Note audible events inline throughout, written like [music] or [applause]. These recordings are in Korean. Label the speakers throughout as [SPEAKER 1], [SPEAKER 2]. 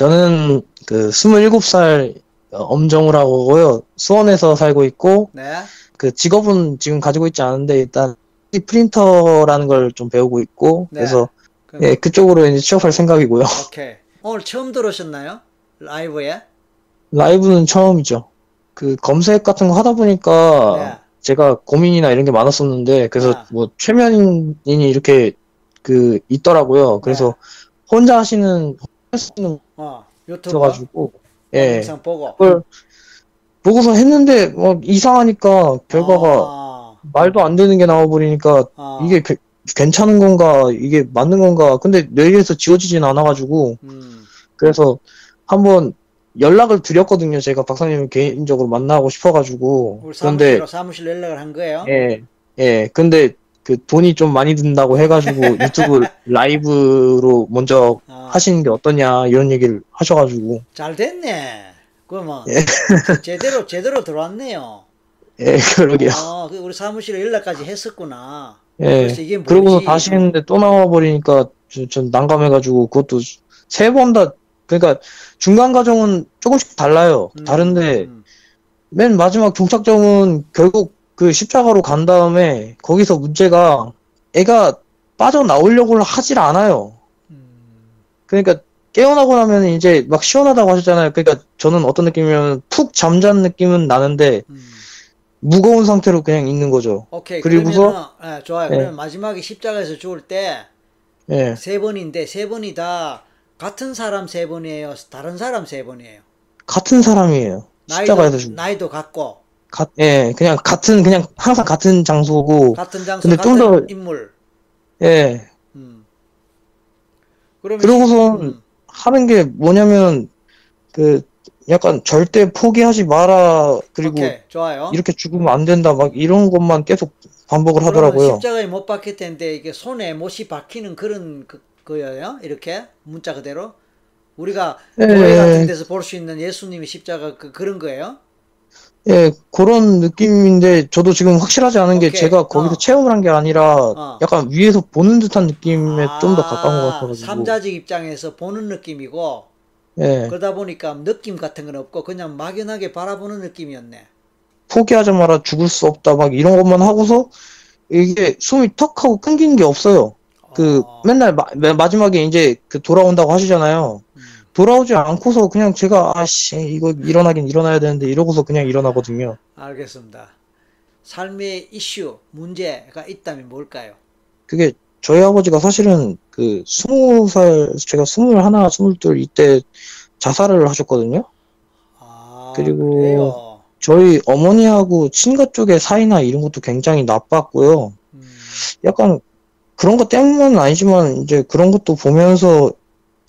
[SPEAKER 1] 저는 그 27살 엄정우라고요. 수원에서 살고 있고
[SPEAKER 2] 네.
[SPEAKER 1] 그 직업은 지금 가지고 있지 않은데 일단 프린터라는 걸 좀 배우고 있고
[SPEAKER 2] 네.
[SPEAKER 1] 그래서
[SPEAKER 2] 그럼,
[SPEAKER 1] 예, 그쪽으로 이제 취업할 생각이고요. [laughs]
[SPEAKER 2] 오케이. 오늘 처음 들어오셨나요? 라이브에?
[SPEAKER 1] 라이브는 처음이죠. 그 검색 같은 거 하다 보니까
[SPEAKER 2] 네.
[SPEAKER 1] 제가 고민이나 이런 게 많았었는데 그래서
[SPEAKER 2] 아.
[SPEAKER 1] 뭐 최면인이 이렇게 그 있더라고요. 그래서 혼자 하시는 하시는
[SPEAKER 2] 어, 유튜브
[SPEAKER 1] 있어가지고 예
[SPEAKER 2] 영상 보고.
[SPEAKER 1] 그걸 보고서 했는데 뭐 이상하니까 결과가
[SPEAKER 2] 아,
[SPEAKER 1] 말도 안 되는 게 나와버리니까
[SPEAKER 2] 아,
[SPEAKER 1] 이게 게- 괜찮은 건가 이게 맞는 건가 근데 뇌에서 지워지진 않아가지고
[SPEAKER 2] 음,
[SPEAKER 1] 그래서 한번 연락을 드렸거든요. 제가 박사님을 개인적으로 만나고 싶어가지고 그런데
[SPEAKER 2] 사무실로 사무실 연락을 한 거예요?
[SPEAKER 1] 예, 예. 근데 그 돈이 좀 많이 든다고 해가지고 [laughs] 유튜브 라이브로 먼저
[SPEAKER 2] 아,
[SPEAKER 1] 하시는 게 어떠냐 이런 얘기를 하셔가지고
[SPEAKER 2] 잘 됐네. 그러면
[SPEAKER 1] 예. [laughs]
[SPEAKER 2] 제대로 제대로 들어왔네요.
[SPEAKER 1] 예, 그러게요.
[SPEAKER 2] 아, 그 우리 사무실에 연락까지 했었구나.
[SPEAKER 1] 예. 그러고서 다시 했는데 또 나와 버리니까 저- 전 난감해가지고 그것도 세 번 다 그러니까 중간 과정은 조금씩 달라요.
[SPEAKER 2] 음,
[SPEAKER 1] 다른데
[SPEAKER 2] 음,
[SPEAKER 1] 맨 마지막 종착점은 결국 그 십자가로 간 다음에 거기서 문제가 애가 빠져나오려고 하질 않아요.
[SPEAKER 2] 음,
[SPEAKER 1] 그러니까 깨어나고 나면 이제 막 시원하다고 하셨잖아요. 그러니까 저는 어떤 느낌이냐면 푹 잠잔 느낌은 나는데
[SPEAKER 2] 음.
[SPEAKER 1] 무거운 상태로 그냥 있는 거죠.
[SPEAKER 2] 오케이.
[SPEAKER 1] 그리고서-
[SPEAKER 2] 그러면은 예, 좋아요.
[SPEAKER 1] 예.
[SPEAKER 2] 그러면 마지막에 십자가에서 죽을 때
[SPEAKER 1] 예.
[SPEAKER 2] 세 번인데 세 번이 다 같은 사람 세 번이에요. 다른 사람 세 번이에요.
[SPEAKER 1] 같은 사람이에요. 십자가에서 죽
[SPEAKER 2] 나이도 같고
[SPEAKER 1] 가, 예, 그냥 같은 그냥 항상 같은 장소고
[SPEAKER 2] 같은 장소
[SPEAKER 1] 근데
[SPEAKER 2] 같은
[SPEAKER 1] 좀 더-
[SPEAKER 2] 인물.
[SPEAKER 1] 예.
[SPEAKER 2] 음. 시- 음,
[SPEAKER 1] 하는 게 뭐냐면 그 약간 절대 포기하지 마라 그리고
[SPEAKER 2] 오케이 좋아요.
[SPEAKER 1] 이렇게 죽으면 안 된다 막 이런 것만 계속 반복을 하더라고요.
[SPEAKER 2] 십자가에 못 박힐 텐데 이게 손에 못이 박히는 그런 그, 거예요. 이렇게 문자 그대로 우리가
[SPEAKER 1] 예,
[SPEAKER 2] 교회 같은
[SPEAKER 1] 예.
[SPEAKER 2] 데서 볼 수 있는 예수님의 십자가 그, 그런 거예요.
[SPEAKER 1] 예, 그런 느낌인데 저도 지금 확실하지 않은 게
[SPEAKER 2] 오케이.
[SPEAKER 1] 제가 거기서
[SPEAKER 2] 어.
[SPEAKER 1] 체험을 한 게 아니라
[SPEAKER 2] 어.
[SPEAKER 1] 약간 위에서 보는 듯한 느낌에 좀더 가까운 것
[SPEAKER 2] 아,
[SPEAKER 1] 같아가지고.
[SPEAKER 2] 삼자직 입장에서 보는 느낌이고
[SPEAKER 1] 예,
[SPEAKER 2] 그러다 보니까 느낌 같은 건 없고 그냥 막연하게 바라보는 느낌이었네.
[SPEAKER 1] 포기하지 마라 죽을 수 없다 막 이런 것만 하고서 이게 숨이 턱 하고 끊긴 게 없어요. 그
[SPEAKER 2] 어,
[SPEAKER 1] 맨날 마, 맨 마지막에 이제 그 돌아온다고 하시잖아요.
[SPEAKER 2] 음.
[SPEAKER 1] 돌아오지 않고서 그냥 제가 아씨 이거 일어나긴 일어나야 되는데 이러고서 그냥 일어나거든요.
[SPEAKER 2] 알겠습니다. 삶의 이슈, 문제가 있다면 뭘까요?
[SPEAKER 1] 그게 저희 아버지가 사실은 그 스무 살 제가 스물하나 스물둘 이때 자살을 하셨거든요.
[SPEAKER 2] 아,
[SPEAKER 1] 그리고
[SPEAKER 2] 그래요.
[SPEAKER 1] 저희 어머니하고 친가 쪽의 사이나 이런 것도 굉장히 나빴고요.
[SPEAKER 2] 음,
[SPEAKER 1] 약간 그런 것 때문은 아니지만 이제 그런 것도 보면서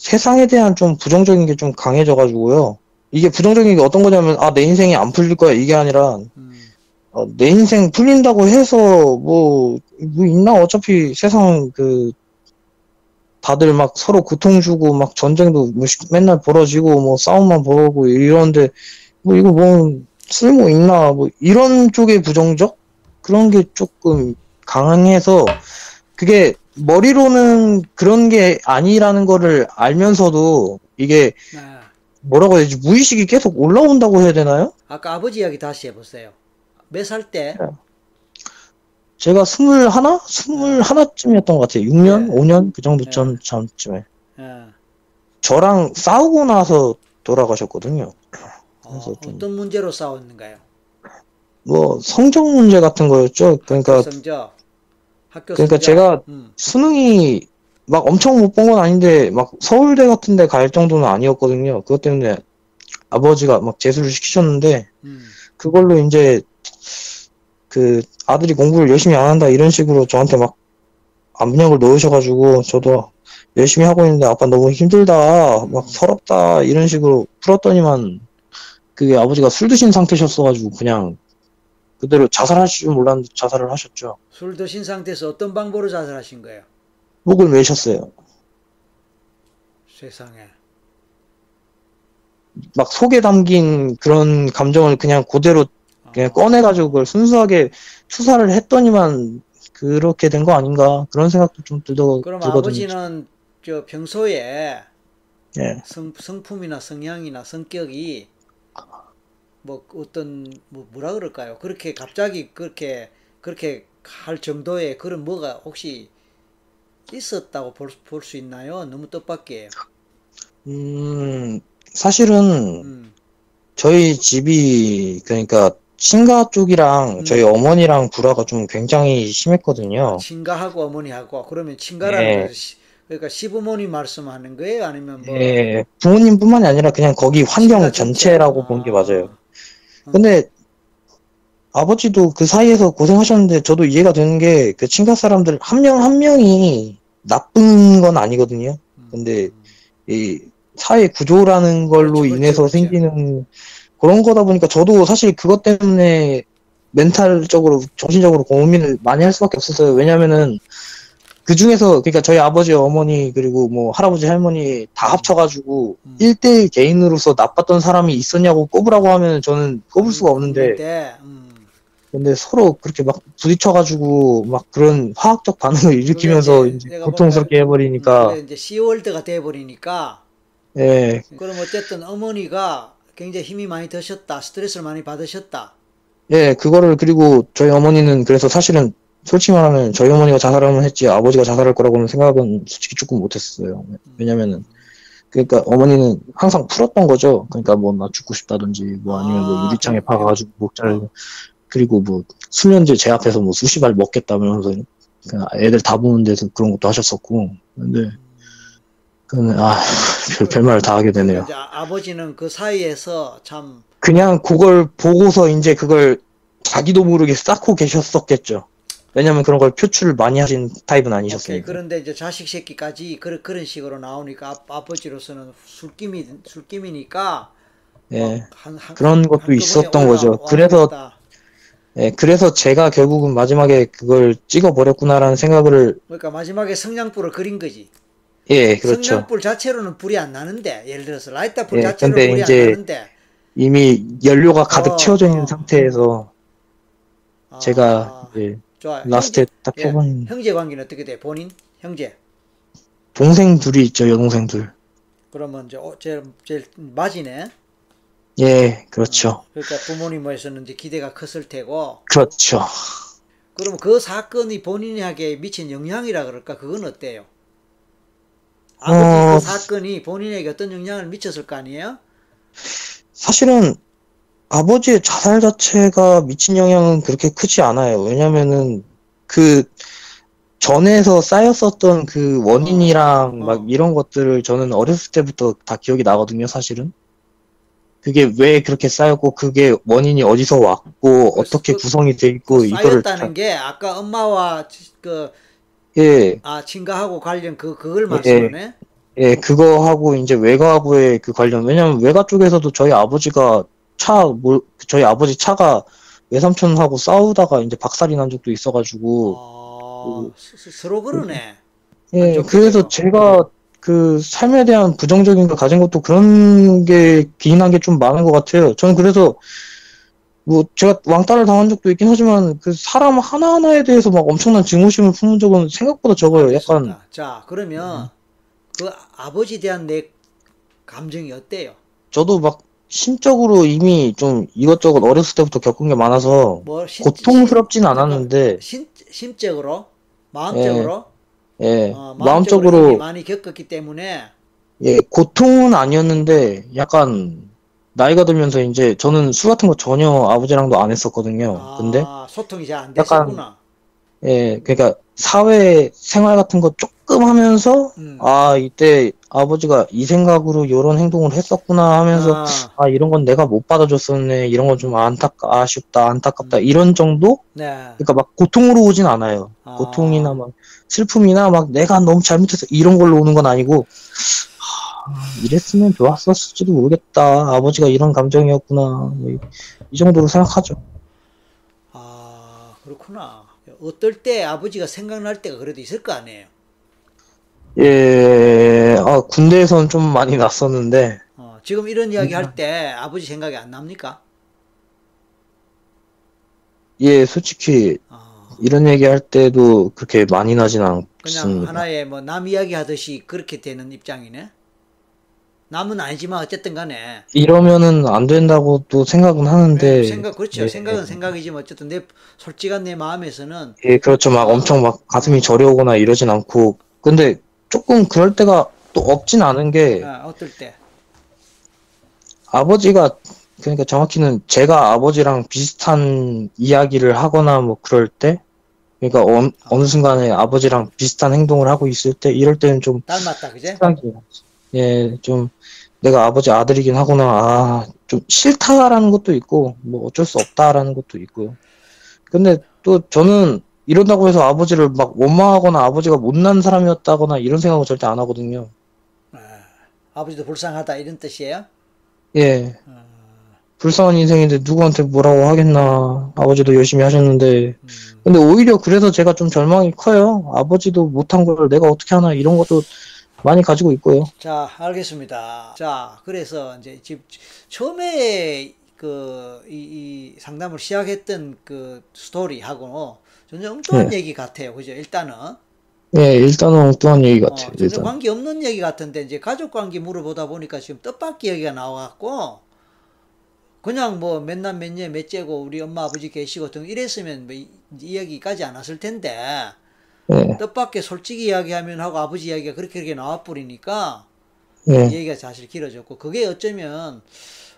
[SPEAKER 1] 세상에 대한 좀 부정적인 게 좀 강해져가지고요. 이게 부정적인 게 어떤 거냐면 아 내 인생이 안 풀릴 거야. 이게 아니라
[SPEAKER 2] 음,
[SPEAKER 1] 어, 내 인생 풀린다고 해서 뭐, 뭐 있나? 어차피 세상 그 다들 막 서로 고통 주고 막 전쟁도 뭐 시- 맨날 벌어지고 뭐 싸움만 벌어오고 이러는데 뭐 이거 뭐 쓸모 있나? 뭐 이런 쪽의 부정적? 그런 게 조금 강해서 그게 머리로는 그런 게 아니라는 거를 알면서도 이게
[SPEAKER 2] 네.
[SPEAKER 1] 뭐라고 해야 되지 무의식이 계속 올라온다고 해야 되나요?
[SPEAKER 2] 아까 아버지 이야기 다시 해보세요. 몇 살 때?
[SPEAKER 1] 제가 스물 하나? 스물 하나쯤이었던 것 같아요. 6년?
[SPEAKER 2] 네.
[SPEAKER 1] 5년? 그 정도
[SPEAKER 2] 네.
[SPEAKER 1] 전, 전쯤에.
[SPEAKER 2] 예.
[SPEAKER 1] 저랑 싸우고 나서 돌아가셨거든요. 그래서
[SPEAKER 2] 어,
[SPEAKER 1] 좀-
[SPEAKER 2] 어떤 문제로 싸웠는가요?
[SPEAKER 1] 뭐, 성적 문제 같은 거였죠. 그러니까,
[SPEAKER 2] 성적, 학교
[SPEAKER 1] 그러니까. 제가
[SPEAKER 2] 음,
[SPEAKER 1] 수능이 막 엄청 못 본 건 아닌데, 막 서울대 같은 데 갈 정도는 아니었거든요. 그것 때문에 아버지가 막 재수를 시키셨는데,
[SPEAKER 2] 음,
[SPEAKER 1] 그걸로 이제, 그, 아들이 공부를 열심히 안 한다, 이런 식으로 저한테 막 압력을 넣으셔가지고, 저도 열심히 하고 있는데, 아빠 너무 힘들다, 막 서럽다, 이런 식으로 풀었더니만, 그게 아버지가 술 드신 상태셨어가지고, 그냥, 그대로 자살하실 줄 몰랐는데 자살을 하셨죠.
[SPEAKER 2] 술 드신 상태에서 어떤 방법으로 자살하신 거예요?
[SPEAKER 1] 목을 매셨어요.
[SPEAKER 2] 세상에.
[SPEAKER 1] 막 속에 담긴 그런 감정을 그냥 그대로 그냥
[SPEAKER 2] 어,
[SPEAKER 1] 꺼내가지고 그걸 순수하게 투사를 했더니만 그렇게 된 거 아닌가 그런 생각도 좀 들더,
[SPEAKER 2] 그럼
[SPEAKER 1] 들거든요.
[SPEAKER 2] 아버지는 저 평소에
[SPEAKER 1] 예.
[SPEAKER 2] 성, 성품이나 성향이나 성격이 뭐 어떤 뭐 뭐라 그럴까요? 그렇게 갑자기 그렇게 그렇게 할 정도의 그런 뭐가 혹시 있었다고 볼 수 있나요? 너무 뜻밖이에요.
[SPEAKER 1] 음, 사실은
[SPEAKER 2] 음,
[SPEAKER 1] 저희 집이 그러니까 친가 쪽이랑
[SPEAKER 2] 음.
[SPEAKER 1] 저희 어머니랑 불화가 좀 굉장히 심했거든요.
[SPEAKER 2] 친가하고 어머니하고 그러면 친가라는 시- 그러니까 시부모님 말씀하는 거예요? 아니면 뭐
[SPEAKER 1] 예, 부모님뿐만이 아니라 그냥 거기 환경 전체라고
[SPEAKER 2] 전체?
[SPEAKER 1] 본게
[SPEAKER 2] 아.
[SPEAKER 1] 맞아요. 근데 아버지도 그 사이에서 고생하셨는데 저도 이해가 되는 게 그 친가 사람들 한 명 한 명이 나쁜 건 아니거든요.
[SPEAKER 2] 음,
[SPEAKER 1] 근데 이 사회 구조라는 걸로
[SPEAKER 2] 그렇죠, 그렇죠,
[SPEAKER 1] 인해서
[SPEAKER 2] 그렇죠.
[SPEAKER 1] 생기는 그런 거다 보니까 저도 사실 그것 때문에 멘탈적으로 정신적으로 고민을 많이 할 수밖에 없었어요. 왜냐면은 그 중에서 그러니까 저희 아버지 어머니 그리고 뭐 할아버지 할머니 다 합쳐가지고
[SPEAKER 2] 음.
[SPEAKER 1] 1대1 개인으로서 나빴던 사람이 있었냐고 꼽으라고 하면 저는 꼽을 수가 없는데
[SPEAKER 2] 없는데, 음.
[SPEAKER 1] 근데 서로 그렇게 막 부딪혀가지고 막 그런 화학적 반응을 일으키면서
[SPEAKER 2] 이제
[SPEAKER 1] 이제 고통스럽게 해버리니까
[SPEAKER 2] 이제 시월드가 돼버리니까
[SPEAKER 1] 예
[SPEAKER 2] 그럼 어쨌든 어머니가 굉장히 힘이 많이 드셨다, 스트레스를 많이 받으셨다.
[SPEAKER 1] 예, 그거를 그리고 저희 어머니는 그래서 사실은 솔직히 말하면 저희 어머니가 자살하면 했지 아버지가 자살할 거라고는 생각은 솔직히 조금 못했어요. 왜냐면은 그러니까 어머니는 항상 풀었던 거죠. 그러니까 뭐 나 죽고 싶다든지 뭐 아니면 뭐
[SPEAKER 2] 아,
[SPEAKER 1] 유리창에
[SPEAKER 2] 그렇군요.
[SPEAKER 1] 박아가지고 목 자르고 그리고 뭐 수면제 제 앞에서 뭐 수십 알 먹겠다면서 그냥 애들 다 보는 데서 그런 것도 하셨었고 근데 그는 아 별, 별말을 다 하게 되네요.
[SPEAKER 2] 아버지는 그 사이에서 참
[SPEAKER 1] 그냥 그걸 보고서 이제 그걸 자기도 모르게 쌓고 계셨었겠죠. 왜냐면 그런 걸 표출을 많이 하신 타입은 아니셨으니까.
[SPEAKER 2] 그런데 이제 자식 새끼까지 그런 그런 식으로 나오니까 아, 아버지로서는 술김이 술김이니까
[SPEAKER 1] 예.
[SPEAKER 2] 막 한, 한,
[SPEAKER 1] 그런 것도 있었던
[SPEAKER 2] 올라-
[SPEAKER 1] 거죠.
[SPEAKER 2] 와
[SPEAKER 1] 그래서. 예, 그래서 제가 결국은 마지막에 그걸 찍어 버렸구나라는 생각을
[SPEAKER 2] 그러니까 마지막에 성냥불을 그린 거지.
[SPEAKER 1] 예, 그렇죠.
[SPEAKER 2] 성냥불 자체로는 불이 안 나는데 예를 들어서 라이터 불
[SPEAKER 1] 예,
[SPEAKER 2] 자체로는
[SPEAKER 1] 근데
[SPEAKER 2] 불이
[SPEAKER 1] 이제
[SPEAKER 2] 안 나는데
[SPEAKER 1] 이미 연료가 가득
[SPEAKER 2] 어,
[SPEAKER 1] 채워져 있는
[SPEAKER 2] 어.
[SPEAKER 1] 상태에서
[SPEAKER 2] 아,
[SPEAKER 1] 제가 이제
[SPEAKER 2] 좋아요.
[SPEAKER 1] 라스트에 딱
[SPEAKER 2] 예,
[SPEAKER 1] 켜본
[SPEAKER 2] 형제 관계는 어떻게 돼? 본인 형제.
[SPEAKER 1] 동생 둘이 있죠, 여동생 둘.
[SPEAKER 2] 그러면 이제 어, 제일 제일 맏이네.
[SPEAKER 1] 예, 그렇죠.
[SPEAKER 2] 그러니까 부모님에서는 이제 기대가 컸을 테고.
[SPEAKER 1] 그렇죠.
[SPEAKER 2] 그러면 그 사건이 본인에게 미친 영향이라 그럴까? 그건 어때요? 아버지
[SPEAKER 1] 어.
[SPEAKER 2] 그 사건이 본인에게 어떤 영향을 미쳤을 거 아니에요?
[SPEAKER 1] 사실은 아버지의 자살 자체가 미친 영향은 그렇게 크지 않아요. 왜냐면은 그 전에서 쌓였었던 그 원인이랑
[SPEAKER 2] 어.
[SPEAKER 1] 막 이런 것들을 저는 어렸을 때부터 다 기억이 나거든요, 사실은. 그게 왜 그렇게 쌓였고, 그게 원인이 어디서 왔고, 어떻게
[SPEAKER 2] 그-
[SPEAKER 1] 구성이 돼 있고,
[SPEAKER 2] 그
[SPEAKER 1] 이거를
[SPEAKER 2] 쌓였다는 게 아까 엄마와 치- 그,
[SPEAKER 1] 예,
[SPEAKER 2] 아, 친가하고 관련 그, 그걸 말씀하네?
[SPEAKER 1] 예, 그거 하고 이제 외가부의 그 관련, 왜냐면 외가 쪽에서도 저희 아버지가 차, 뭐, 저희 아버지 차가 외삼촌하고 싸우다가 이제 박살이 난 적도 있어가지고,
[SPEAKER 2] 아, 스- 스- 서로 그러네.
[SPEAKER 1] 예, 그래서. 제가 그 삶에 대한 부정적인 걸 가진 것도 그런 게 기인한 게 좀 많은 것 같아요. 저는 그래서 뭐 제가 왕따를 당한 적도 있긴 하지만 그 사람 하나하나에 대해서 막 엄청난 증오심을 품은 적은 생각보다 적어요. 약간
[SPEAKER 2] 알겠습니다. 자, 그러면 그 아버지에 대한 내 감정이 어때요?
[SPEAKER 1] 저도 막 심적으로 이미 좀 이것저것 어렸을 때부터 겪은 게 많아서
[SPEAKER 2] 뭐 신-
[SPEAKER 1] 고통스럽진 않았는데
[SPEAKER 2] 신, 심적으로, 마음적으로,
[SPEAKER 1] 예,
[SPEAKER 2] 어, 마음적으로 많이 겪었기 때문에
[SPEAKER 1] 예, 고통은 아니었는데 약간 나이가 들면서 이제 저는 술 같은 거 전혀 아버지랑도 안 했었거든요.
[SPEAKER 2] 아,
[SPEAKER 1] 근데
[SPEAKER 2] 소통이 잘안
[SPEAKER 1] 약간
[SPEAKER 2] 됐었구나.
[SPEAKER 1] 예, 그러니까 사회 생활 같은 거 조금 하면서
[SPEAKER 2] 음.
[SPEAKER 1] 아, 이때 아버지가 이 생각으로 이런 행동을 했었구나 하면서
[SPEAKER 2] 아,
[SPEAKER 1] 아, 이런 건 내가 못 받아줬었네. 이런 건 좀 안타까 아쉽다. 안타깝다. 이런 정도?
[SPEAKER 2] 네.
[SPEAKER 1] 그러니까 막 고통으로 오진 않아요.
[SPEAKER 2] 아.
[SPEAKER 1] 고통이나 막 슬픔이나 막 내가 너무 잘못해서 이런 걸로 오는 건 아니고 하, 이랬으면 좋았었을지도 모르겠다. 아버지가 이런 감정이었구나. 뭐 이- 이 정도로 생각하죠.
[SPEAKER 2] 아, 그렇구나. 어떨 때 아버지가 생각날 때가 그래도 있을 거 아니에요.
[SPEAKER 1] 예, 아, 군대에서는 좀 많이 났었는데,
[SPEAKER 2] 어, 지금 이런 이야기 할 때 아버지 생각이 안 납니까?
[SPEAKER 1] 예, 솔직히
[SPEAKER 2] 어,
[SPEAKER 1] 이런 얘기 할 때도 그렇게 많이 나진
[SPEAKER 2] 그냥
[SPEAKER 1] 않습니다.
[SPEAKER 2] 하나의 뭐 남 이야기 하듯이 그렇게 되는 입장이네. 남은 아니지만 어쨌든 간에
[SPEAKER 1] 이러면은 안 된다고 또 생각은 하는데
[SPEAKER 2] 네, 생각 그렇죠.
[SPEAKER 1] 예,
[SPEAKER 2] 생각은 생각이지만 어쨌든 내 솔직한 내 마음에서는
[SPEAKER 1] 예, 그렇죠. 막 엄청 막 가슴이 저려오거나 이러진 않고 근데 조금 그럴 때가 또 없진 않은 게
[SPEAKER 2] 아, 어떨 때
[SPEAKER 1] 아버지가 그러니까 정확히는 제가 아버지랑 비슷한 이야기를 하거나 뭐 그럴 때 그러니까 어, 어느 순간에 아버지랑 비슷한 행동을 하고 있을 때 이럴 때는 좀
[SPEAKER 2] 닮았다 그제?
[SPEAKER 1] 예, 좀 내가 아버지 아들이긴 하구나. 아, 좀 싫다라는 것도 있고 뭐 어쩔 수 없다라는 것도 있고요. 근데 또 저는 이런다고 해서 아버지를 막 원망하거나 아버지가 못난 사람이었다거나 이런 생각은 절대 안 하거든요.
[SPEAKER 2] 아, 아버지도 불쌍하다 이런 뜻이에요?
[SPEAKER 1] 예.
[SPEAKER 2] 어,
[SPEAKER 1] 불쌍한 인생인데 누구한테 뭐라고 하겠나. 아버지도 열심히 하셨는데.
[SPEAKER 2] 음,
[SPEAKER 1] 근데 오히려 그래서 제가 좀 절망이 커요. 아버지도 못한 걸 내가 어떻게 하나 이런 것도 많이 가지고 있고요.
[SPEAKER 2] 자, 알겠습니다. 자, 그래서 이제 집 처음에 그이 상담을 시작했던 그 스토리하고 전혀 엉뚱한
[SPEAKER 1] 네.
[SPEAKER 2] 얘기 같아요. 그죠? 일단은
[SPEAKER 1] 예, 일단은 엉뚱한 얘기
[SPEAKER 2] 어,
[SPEAKER 1] 같아요.
[SPEAKER 2] 전혀
[SPEAKER 1] 일단.
[SPEAKER 2] 관계 없는 얘기 같은데 이제 가족 관계 물어보다 보니까 지금 뜻밖의 얘기가 나와갖고 그냥 뭐 몇 남 몇녀 몇째고 우리 엄마 아버지 계시고 등 이랬으면 뭐 이, 이야기까지 안 왔을 텐데
[SPEAKER 1] 예,
[SPEAKER 2] 뜻밖의 솔직히 이야기하면 하고 아버지 이야기가 그렇게 그렇게 나와버리니까
[SPEAKER 1] 예.
[SPEAKER 2] 얘기가 사실 길어졌고 그게 어쩌면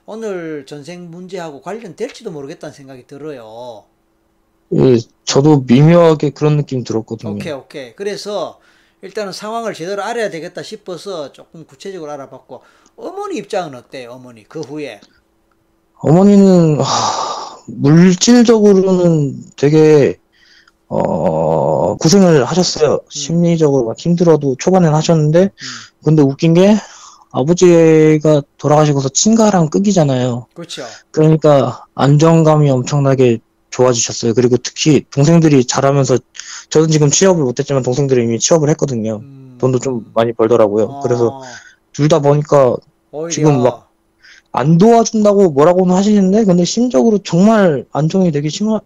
[SPEAKER 2] 오늘 전생 문제하고 관련될지도 모르겠다는 생각이 들어요.
[SPEAKER 1] 예, 저도 미묘하게 그런 느낌 들었거든요.
[SPEAKER 2] 오케이 오케이. 그래서 일단은 상황을 제대로 알아야 되겠다 싶어서 조금 구체적으로 알아봤고 어머니 입장은 어때요? 어머니 그 후에
[SPEAKER 1] 어머니는 하, 물질적으로는 되게 어, 고생을 하셨어요. 심리적으로 막 힘들어도 초반엔 하셨는데
[SPEAKER 2] 음,
[SPEAKER 1] 근데 웃긴 게 아버지가 돌아가시고서 친가랑 끄기잖아요.
[SPEAKER 2] 그렇죠.
[SPEAKER 1] 그러니까 안정감이 엄청나게 좋아지셨어요. 그리고 특히 동생들이 자라면서 저는 지금 취업을 못했지만 동생들이 이미 취업을 했거든요.
[SPEAKER 2] 음,
[SPEAKER 1] 돈도 좀 많이 벌더라고요.
[SPEAKER 2] 어,
[SPEAKER 1] 그래서 둘 다 보니까
[SPEAKER 2] 오히려
[SPEAKER 1] 지금 막 안 도와준다고 뭐라고는 하시는데 근데 심적으로 정말 안정이 되게 심하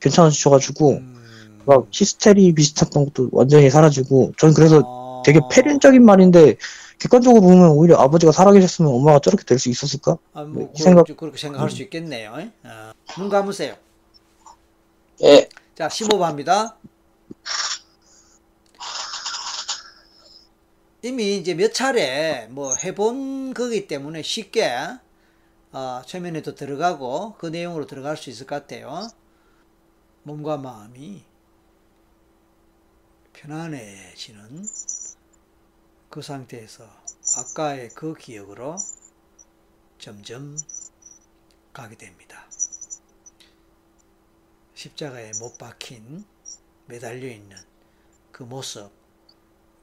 [SPEAKER 1] 괜찮으셔가지고
[SPEAKER 2] 음,
[SPEAKER 1] 막 히스테리 비슷했던 것도 완전히 사라지고 전 그래서
[SPEAKER 2] 어,
[SPEAKER 1] 되게 패륜적인 말인데 객관적으로 보면 오히려 아버지가 살아계셨으면 엄마가 저렇게 될 수 있었을까?
[SPEAKER 2] 아, 뭐,
[SPEAKER 1] 이 생각-
[SPEAKER 2] 그, 그렇게 생각할 수 있겠네요. 어, 눈 감으세요.
[SPEAKER 1] 예.
[SPEAKER 2] 자, 15번입니다. 이미 이제 몇 차례 뭐 해본 거기 때문에 쉽게 어, 최면에도 들어가고 그 내용으로 들어갈 수 있을 것 같아요. 몸과 마음이 편안해지는 그 상태에서 아까의 그 기억으로 점점 가게 됩니다. 십자가에 못 박힌 매달려 있는 그 모습,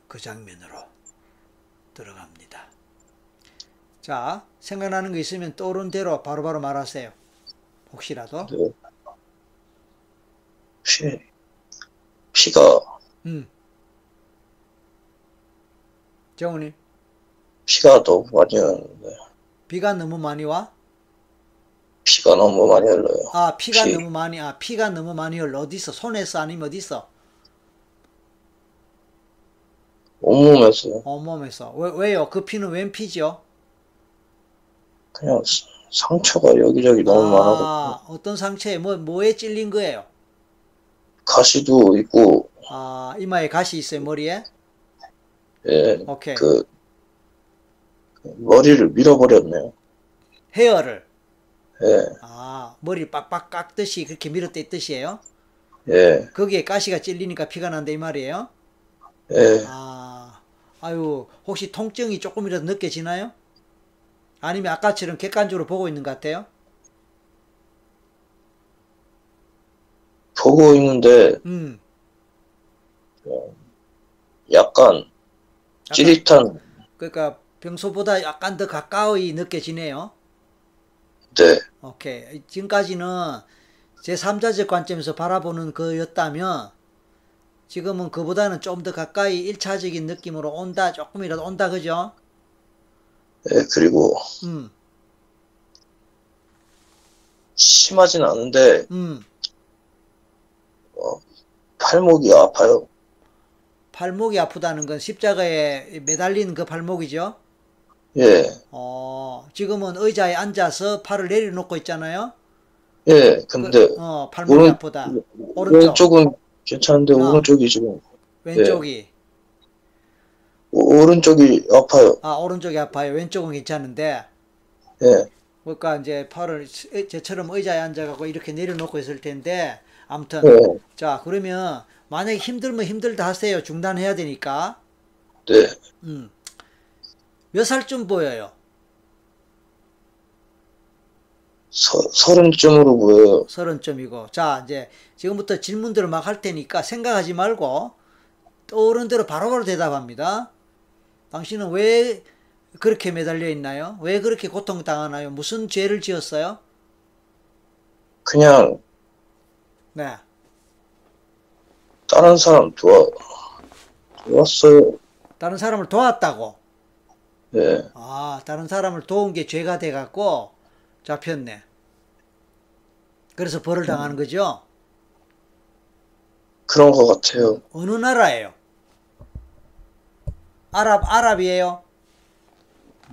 [SPEAKER 2] 그 장면으로 들어갑니다. 자, 생각나는 거 있으면 떠오른 대로 바로바로 말하세요. 혹시라도.
[SPEAKER 1] 네. 피, 피가
[SPEAKER 2] 음. 정훈이,
[SPEAKER 1] 피가 너무 많이 흐르는데
[SPEAKER 2] 비가 너무 많이 와?
[SPEAKER 1] 피가 너무 많이 흘러요.
[SPEAKER 2] 아, 피가
[SPEAKER 1] 피.
[SPEAKER 2] 너무 많이, 아, 피가 너무 많이 흘러. 어디 있어? 손에서 아니면 어디 있어?
[SPEAKER 1] 온몸에서
[SPEAKER 2] 온몸에서. 왜, 왜요? 그 피는 웬 피죠?
[SPEAKER 1] 그냥 스- 상처가 여기저기 너무 많아서
[SPEAKER 2] 아, 어떤 상처에, 뭐, 뭐에 찔린 거예요?
[SPEAKER 1] 가시도 있고
[SPEAKER 2] 아, 이마에 가시 있어요, 머리에?
[SPEAKER 1] 예,
[SPEAKER 2] 오케이.
[SPEAKER 1] 그, 그 머리를 밀어버렸네요.
[SPEAKER 2] 헤어를.
[SPEAKER 1] 예,
[SPEAKER 2] 아, 머리를 빡빡 깎듯이 그렇게 뜻이에요?
[SPEAKER 1] 예,
[SPEAKER 2] 거기에 가시가 찔리니까 피가 난다 이 말이에요?
[SPEAKER 1] 예.
[SPEAKER 2] 아, 아유, 혹시 통증이 조금이라도 느껴지나요? 아니면 아까처럼 객관적으로 보고 있는 것 같아요?
[SPEAKER 1] 보고 있는데
[SPEAKER 2] 음.
[SPEAKER 1] 약간
[SPEAKER 2] 약간,
[SPEAKER 1] 찌릿한
[SPEAKER 2] 그러니까 평소보다 약간 더 가까이 느껴지네요.
[SPEAKER 1] 네,
[SPEAKER 2] 오케이. 지금까지는 제3자적 관점에서 바라보는 거였다면 지금은 그보다는 좀 더 가까이 1차적인 느낌으로 온다, 조금이라도 온다, 그죠?
[SPEAKER 1] 예, 그리고
[SPEAKER 2] 음,
[SPEAKER 1] 심하진 않은데
[SPEAKER 2] 음.
[SPEAKER 1] 팔목이 아파요.
[SPEAKER 2] 팔목이 아프다는 건 십자가에 매달린 그 팔목이죠?
[SPEAKER 1] 예,
[SPEAKER 2] 어, 지금은 의자에 앉아서 팔을 내려놓고 있잖아요.
[SPEAKER 1] 예, 근데
[SPEAKER 2] 그, 어, 팔목이
[SPEAKER 1] 오른-
[SPEAKER 2] 아프다. 오른쪽.
[SPEAKER 1] 왼쪽은 괜찮은데
[SPEAKER 2] 어.
[SPEAKER 1] 오른쪽이 지금
[SPEAKER 2] 왼쪽이.
[SPEAKER 1] 오- 오른쪽이 아파요.
[SPEAKER 2] 아, 오른쪽이 아파요. 왼쪽은 괜찮은데.
[SPEAKER 1] 예,
[SPEAKER 2] 그러니까 이제 팔을 의- 저처럼 의자에 앉아 갖고 이렇게 내려놓고 있을 텐데. 아무튼.
[SPEAKER 1] 예,
[SPEAKER 2] 자, 그러면 만약에 힘들면 힘들다 하세요. 중단해야 되니까.
[SPEAKER 1] 네,
[SPEAKER 2] 음. 몇 살쯤 보여요?
[SPEAKER 1] 서, 서른쯤으로 보여요.
[SPEAKER 2] 서른쯤이고. 자, 이제 지금부터 질문들을 막 할 테니까 생각하지 말고 떠오른 대로 바로바로 대답합니다. 당신은 왜 그렇게 매달려 있나요? 왜 그렇게 고통당하나요? 무슨 죄를 지었어요?
[SPEAKER 1] 그냥
[SPEAKER 2] 네.
[SPEAKER 1] 다른 사람 도와 도왔어요.
[SPEAKER 2] 다른 사람을 도왔다고.
[SPEAKER 1] 예,
[SPEAKER 2] 아, 다른 사람을 도운 게 죄가 돼갖고 잡혔네. 그래서 벌을 당하는 거죠?
[SPEAKER 1] 그런 것 같아요.
[SPEAKER 2] 어느 나라예요? 아랍, 아랍이에요?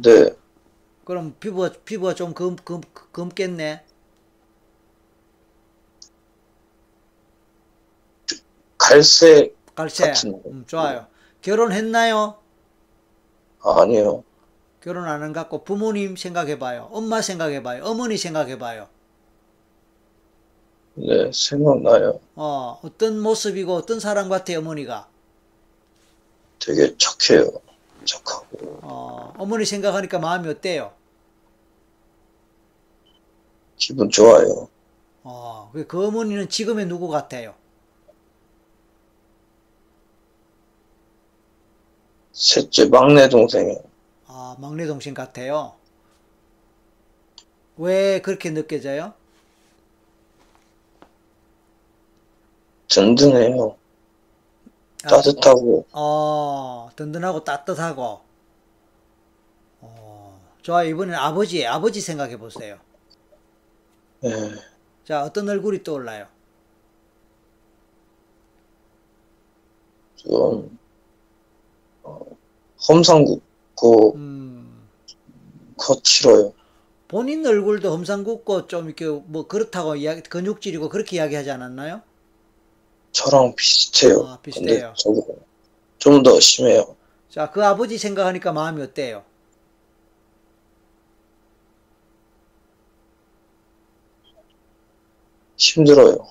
[SPEAKER 1] 네,
[SPEAKER 2] 그럼 피부가, 피부가 좀 검, 검, 검겠네?
[SPEAKER 1] 갈색
[SPEAKER 2] 갈색.
[SPEAKER 1] 같은 거.
[SPEAKER 2] 음, 좋아요. 결혼했나요?
[SPEAKER 1] 아니요.
[SPEAKER 2] 결혼 안 한 갖고 부모님 생각해봐요. 엄마 생각해봐요. 어머니 생각해봐요.
[SPEAKER 1] 네, 생각나요.
[SPEAKER 2] 어, 어떤 모습이고 어떤 사람 같아요, 어머니가.
[SPEAKER 1] 되게 착해요. 착하고
[SPEAKER 2] 어, 어머니 생각하니까 마음이 어때요?
[SPEAKER 1] 기분 좋아요.
[SPEAKER 2] 어, 그- 그 어머니는 지금의 누구 같아요?
[SPEAKER 1] 셋째 막내 동생이요.
[SPEAKER 2] 아, 막내 동생 같아요. 왜 그렇게 느껴져요?
[SPEAKER 1] 든든해요.
[SPEAKER 2] 아,
[SPEAKER 1] 따뜻하고
[SPEAKER 2] 어, 든든하고 따뜻하고. 어, 좋아요. 이번엔 아버지, 아버지 생각해 보세요.
[SPEAKER 1] 예,
[SPEAKER 2] 자, 어떤 얼굴이 떠올라요?
[SPEAKER 1] 좀 어, 험상 궂고
[SPEAKER 2] 음,
[SPEAKER 1] 거칠어요.
[SPEAKER 2] 본인 얼굴도 험상궂고 좀 이렇게 뭐 그렇다고 이야기, 근육질이고 그렇게 이야기하지 않았나요?
[SPEAKER 1] 저랑 비슷해요.
[SPEAKER 2] 아, 비슷해요.
[SPEAKER 1] 좀 더 심해요.
[SPEAKER 2] 자, 그 아버지 생각하니까 마음이 어때요?
[SPEAKER 1] 힘들어요.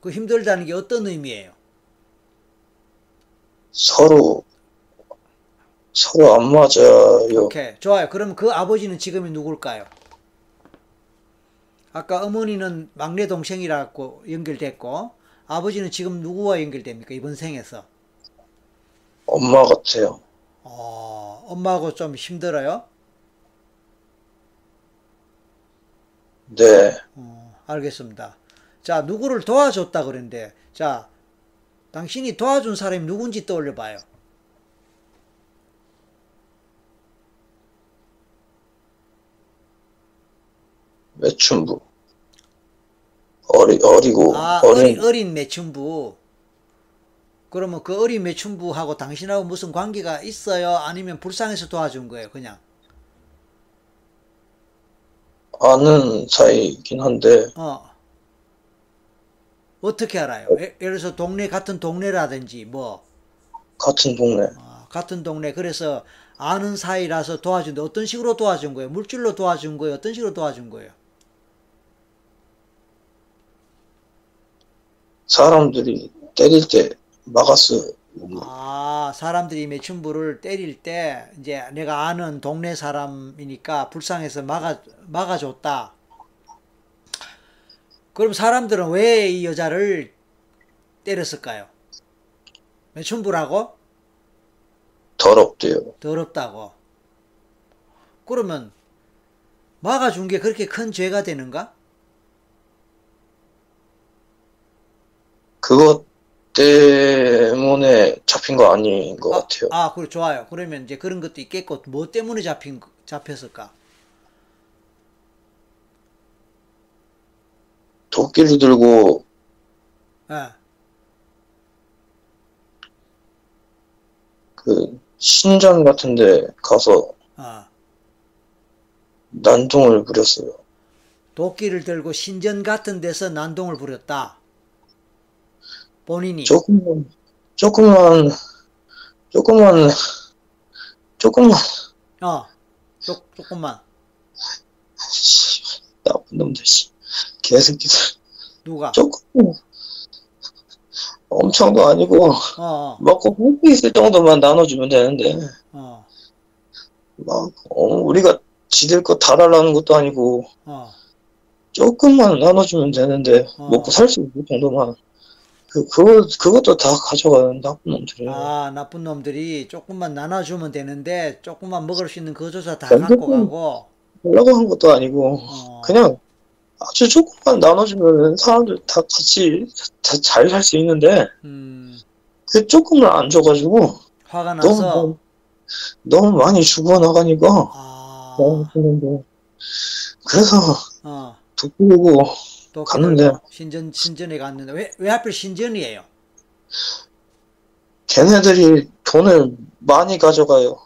[SPEAKER 2] 그 힘들다는 게 어떤 의미예요?
[SPEAKER 1] 서로 서로 안 맞아요.
[SPEAKER 2] 오케이. 좋아요. 그럼 그 아버지는 지금이 누굴까요? 아까 어머니는 막내 동생이라고 연결됐고, 아버지는 지금 누구와 연결됩니까? 이번 생에서.
[SPEAKER 1] 엄마 같아요.
[SPEAKER 2] 어, 엄마하고 좀 힘들어요?
[SPEAKER 1] 네,
[SPEAKER 2] 어, 알겠습니다. 자, 누구를 도와줬다 그랬는데, 자, 당신이 도와준 사람이 누군지 떠올려 봐요.
[SPEAKER 1] 매춘부. 어리 어리고
[SPEAKER 2] 아,
[SPEAKER 1] 어린
[SPEAKER 2] 어린, 매춘부. 그러면 그 어린 매춘부하고 당신하고 무슨 관계가 있어요? 아니면 불쌍해서 도와준 거예요, 그냥?
[SPEAKER 1] 아는 사이긴 한데
[SPEAKER 2] 어. 어떻게 알아요? 예- 예를 들어서 동네, 같은 동네라든지, 뭐,
[SPEAKER 1] 같은 동네.
[SPEAKER 2] 아, 같은 동네, 그래서 아는 사이라서 도와준데 어떤 식으로 도와준 거예요? 물질로 도와준 거예요? 어떤 식으로 도와준 거예요?
[SPEAKER 1] 사람들이 때릴 때 막았어요.
[SPEAKER 2] 아, 사람들이 매춘부를 때릴 때, 이제 내가 아는 동네 사람이니까 불쌍해서 막아, 막아줬다. 그럼 사람들은 왜 이 여자를 때렸을까요? 매춘부라고?
[SPEAKER 1] 더럽대요.
[SPEAKER 2] 더럽다고. 그러면 막아준 게 그렇게 큰 죄가 되는가?
[SPEAKER 1] 그것 때문에 잡힌 거 아닌 것
[SPEAKER 2] 아,
[SPEAKER 1] 같아요.
[SPEAKER 2] 아, 그래 좋아요. 그러면 이제 그런 것도 있겠고 뭐 때문에 잡힌 잡혔을까?
[SPEAKER 1] 도끼를 들고
[SPEAKER 2] 예.
[SPEAKER 1] 그 신전 같은데 가서
[SPEAKER 2] 어.
[SPEAKER 1] 난동을 부렸어요.
[SPEAKER 2] 도끼를 들고 신전 같은 데서 난동을 부렸다. 본인이.
[SPEAKER 1] 조금만, 조금만, 조금만, 조금만,
[SPEAKER 2] 어. 조, 조금만.
[SPEAKER 1] 씨, 나쁜 놈들, 씨. 개새끼들.
[SPEAKER 2] 누가?
[SPEAKER 1] 조금, 엄청도 아니고,
[SPEAKER 2] 어, 어,
[SPEAKER 1] 먹고 굶고 있을 정도만 나눠주면 되는데,
[SPEAKER 2] 어,
[SPEAKER 1] 막, 어, 우리가 지들 거 다 달라는 것도 아니고,
[SPEAKER 2] 어.
[SPEAKER 1] 조금만 나눠주면 되는데,
[SPEAKER 2] 어.
[SPEAKER 1] 먹고 살 수 있을 정도만. 그, 그거, 그것도 다 가져가는 나쁜 놈들이에요.
[SPEAKER 2] 아, 나쁜 놈들이 조금만 나눠주면 되는데, 조금만 먹을 수 있는 그조차 다
[SPEAKER 1] 완전
[SPEAKER 2] 갖고 가고,
[SPEAKER 1] 하려고 한 것도 아니고,
[SPEAKER 2] 어,
[SPEAKER 1] 그냥 아주 조금만 나눠주면 사람들 다 같이 잘 살 수 있는데,
[SPEAKER 2] 음,
[SPEAKER 1] 그 조금을 안 줘가지고,
[SPEAKER 2] 화가
[SPEAKER 1] 너무,
[SPEAKER 2] 나서,
[SPEAKER 1] 너무, 너무 많이 죽어나가니까,
[SPEAKER 2] 아,
[SPEAKER 1] 너무. 그래서,
[SPEAKER 2] 어,
[SPEAKER 1] 도끼고,
[SPEAKER 2] 또
[SPEAKER 1] 갔는데.
[SPEAKER 2] 신전, 신전에 갔는데, 왜, 왜 하필 신전이에요?
[SPEAKER 1] 걔네들이 돈을 많이 가져가요.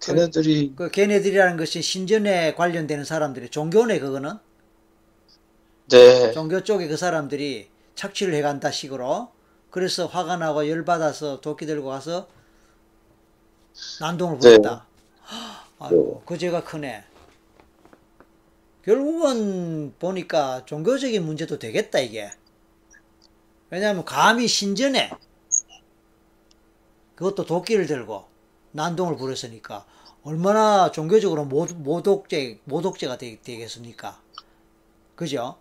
[SPEAKER 1] 걔네들이,
[SPEAKER 2] 그 걔네들이라는 것이 신전에 관련되는 사람들이 종교네 그거는
[SPEAKER 1] 네,
[SPEAKER 2] 종교 쪽에 그 사람들이 착취를 해간다 식으로 그래서 화가 나고 열 받아서 도끼 들고 가서 난동을
[SPEAKER 1] 네.
[SPEAKER 2] 부렸다. 아이고 그 죄가 크네. 결국은 보니까 종교적인 문제도 되겠다 이게. 왜냐하면 감히 신전에 그것도 도끼를 들고 난동을 부렸으니까 얼마나 종교적으로 모, 모독죄 모독죄가 되, 되겠습니까? 그죠?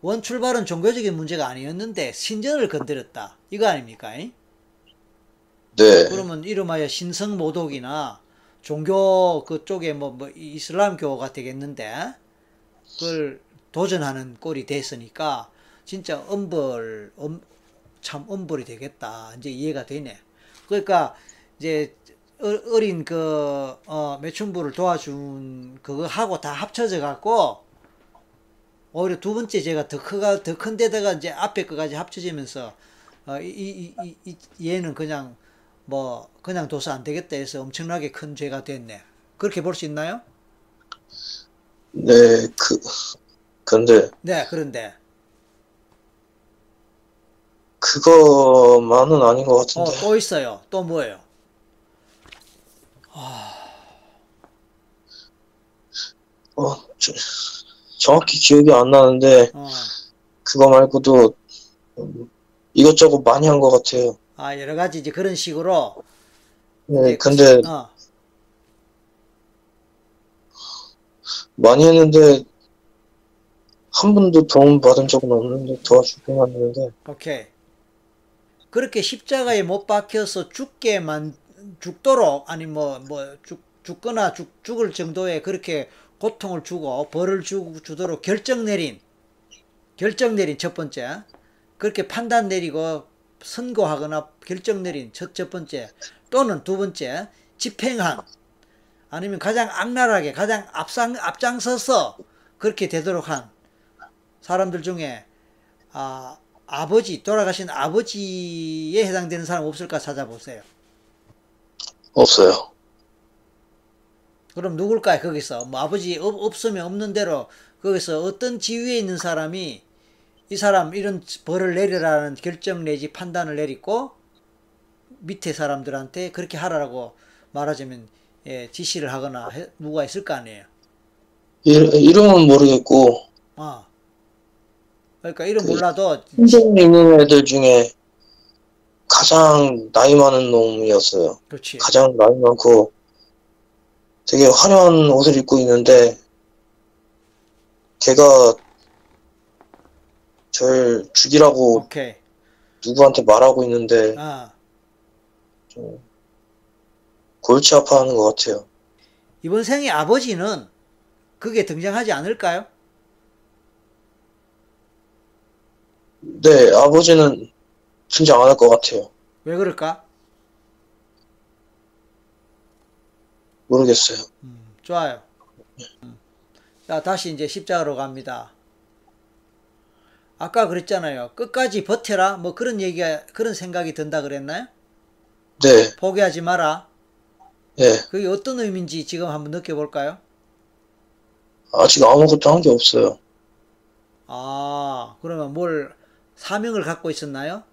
[SPEAKER 2] 원 출발은 종교적인 문제가 아니었는데 신전을 건드렸다 이거 아닙니까? 잉?
[SPEAKER 1] 네,
[SPEAKER 2] 그러면 이름하여 신성 모독이나 종교 그쪽에 뭐, 뭐 이슬람교가 되겠는데 그걸 도전하는 꼴이 됐으니까 진짜 엄벌 엄, 참 엄벌이 되겠다 이제 이해가 되네. 그러니까 이제 어- 어린 그 어, 매춘부를 도와준 그거 하고 다 합쳐져 갖고 오히려 두 번째 제가 더 크가 더 큰 데다가 이제 앞에 거까지 합쳐지면서 어, 이, 이, 이, 이, 얘는 그냥 뭐 그냥 둬서 안 되겠다 해서 엄청나게 큰 죄가 됐네. 그렇게 볼 수 있나요?
[SPEAKER 1] 네, 그, 근데,
[SPEAKER 2] 네, 그런데
[SPEAKER 1] 그거만은 아닌 것
[SPEAKER 2] 어,
[SPEAKER 1] 같은데.
[SPEAKER 2] 또 있어요. 또 뭐예요?
[SPEAKER 1] 어, 저- 정확히 기억이 안 나는데,
[SPEAKER 2] 어,
[SPEAKER 1] 그거 말고도 음, 이것저것 많이 한 것 같아요.
[SPEAKER 2] 아 여러 가지 이제 그런 식으로
[SPEAKER 1] 네, 근데
[SPEAKER 2] 어,
[SPEAKER 1] 많이 했는데 한 번도 도움 받은 적은 없는데 도와주긴 했는데.
[SPEAKER 2] 오케이. 그렇게 십자가에 못 박혀서 죽게 만 죽도록 아니 뭐뭐죽 죽거나 죽 죽을 정도의 그렇게 고통을 주고 벌을 주, 주도록 결정 내린 결정 내린 첫 번째. 그렇게 판단 내리고 선고하거나 결정 내린 첫, 첫 번째 또는 두 번째 집행한 아니면 가장 악랄하게 가장 앞상 앞장서서 그렇게 되도록 한 사람들 중에 아 아버지 돌아가신 아버지에 해당되는 사람 없을까 찾아보세요.
[SPEAKER 1] 없어요.
[SPEAKER 2] 그럼 누굴까요? 거기서 뭐 아버지 없, 없으면 없는 대로 거기서 어떤 지위에 있는 사람이 이 사람 이런 벌을 내리라는 결정 내지 판단을 내리고 밑에 사람들한테 그렇게 하라고 말하자면 예, 지시를 하거나 해- 누가 있을 거 아니에요.
[SPEAKER 1] 이- 이름은 모르겠고
[SPEAKER 2] 아 그러니까 이름
[SPEAKER 1] 그-
[SPEAKER 2] 몰라도
[SPEAKER 1] 현장에 있는 애들 중에 가장 나이 많은 놈이었어요.
[SPEAKER 2] 그렇지.
[SPEAKER 1] 가장 나이 많고 되게 화려한 옷을 입고 있는데 걔가 절 죽이라고
[SPEAKER 2] 오케이.
[SPEAKER 1] 누구한테 말하고 있는데
[SPEAKER 2] 아
[SPEAKER 1] 좀 골치 아파하는 것 같아요.
[SPEAKER 2] 이번 생의 아버지는 그게 등장하지 않을까요?
[SPEAKER 1] 네, 아버지는 등장 안 할 것 같아요.
[SPEAKER 2] 왜 그럴까?
[SPEAKER 1] 모르겠어요.
[SPEAKER 2] 음, 좋아요. 음. 자, 다시 이제 십자가로 갑니다. 아까 그랬잖아요. 끝까지 버텨라. 뭐 그런 얘기가, 그런 생각이 든다 그랬나요?
[SPEAKER 1] 네,
[SPEAKER 2] 포기하지 마라.
[SPEAKER 1] 예.
[SPEAKER 2] 그게 어떤 의미인지 지금 한번 느껴볼까요?
[SPEAKER 1] 아직 아무것도 한 게 없어요.
[SPEAKER 2] 아, 그러면 뭘 사명을 갖고 있었나요?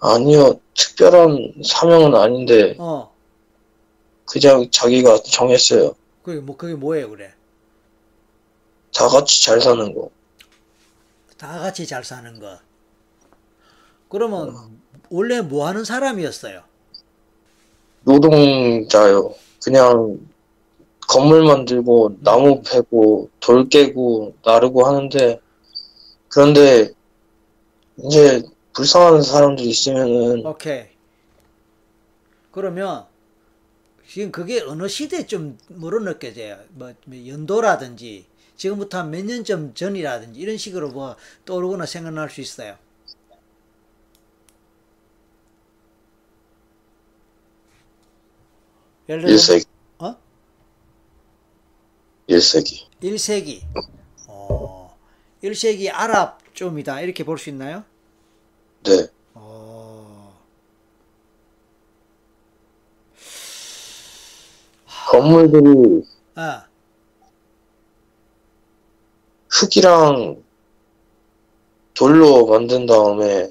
[SPEAKER 1] 아니요, 특별한 사명은 아닌데,
[SPEAKER 2] 어,
[SPEAKER 1] 그냥 자기가 정했어요.
[SPEAKER 2] 그게 뭐, 그게 뭐예요, 그래?
[SPEAKER 1] 다 같이 잘 사는 거.
[SPEAKER 2] 다 같이 잘 사는 거. 그러면 원래 뭐 하는 사람이었어요?
[SPEAKER 1] 노동자요. 그냥 건물 만들고, 나무 패고, 돌 깨고, 나르고 하는데, 그런데, 이제, 불쌍한 사람들이 있으면은,
[SPEAKER 2] 오케이. 그러면 지금 그게 어느 뭐로 느껴져요? 뭐, 뭐 연도라든지 지금부터 한 몇 년쯤 전이라든지 이런 식으로 뭐 떠오르거나 생각날 수 있어요. 예를 들어서
[SPEAKER 1] 1세기.
[SPEAKER 2] 어?
[SPEAKER 1] 1세기.
[SPEAKER 2] 1세기. 어, 1세기 아랍 좀이다. 이렇게 볼 수 있나요?
[SPEAKER 1] 네.
[SPEAKER 2] 어,
[SPEAKER 1] 건물들이
[SPEAKER 2] 아,
[SPEAKER 1] 흙이랑 돌로 만든 다음에,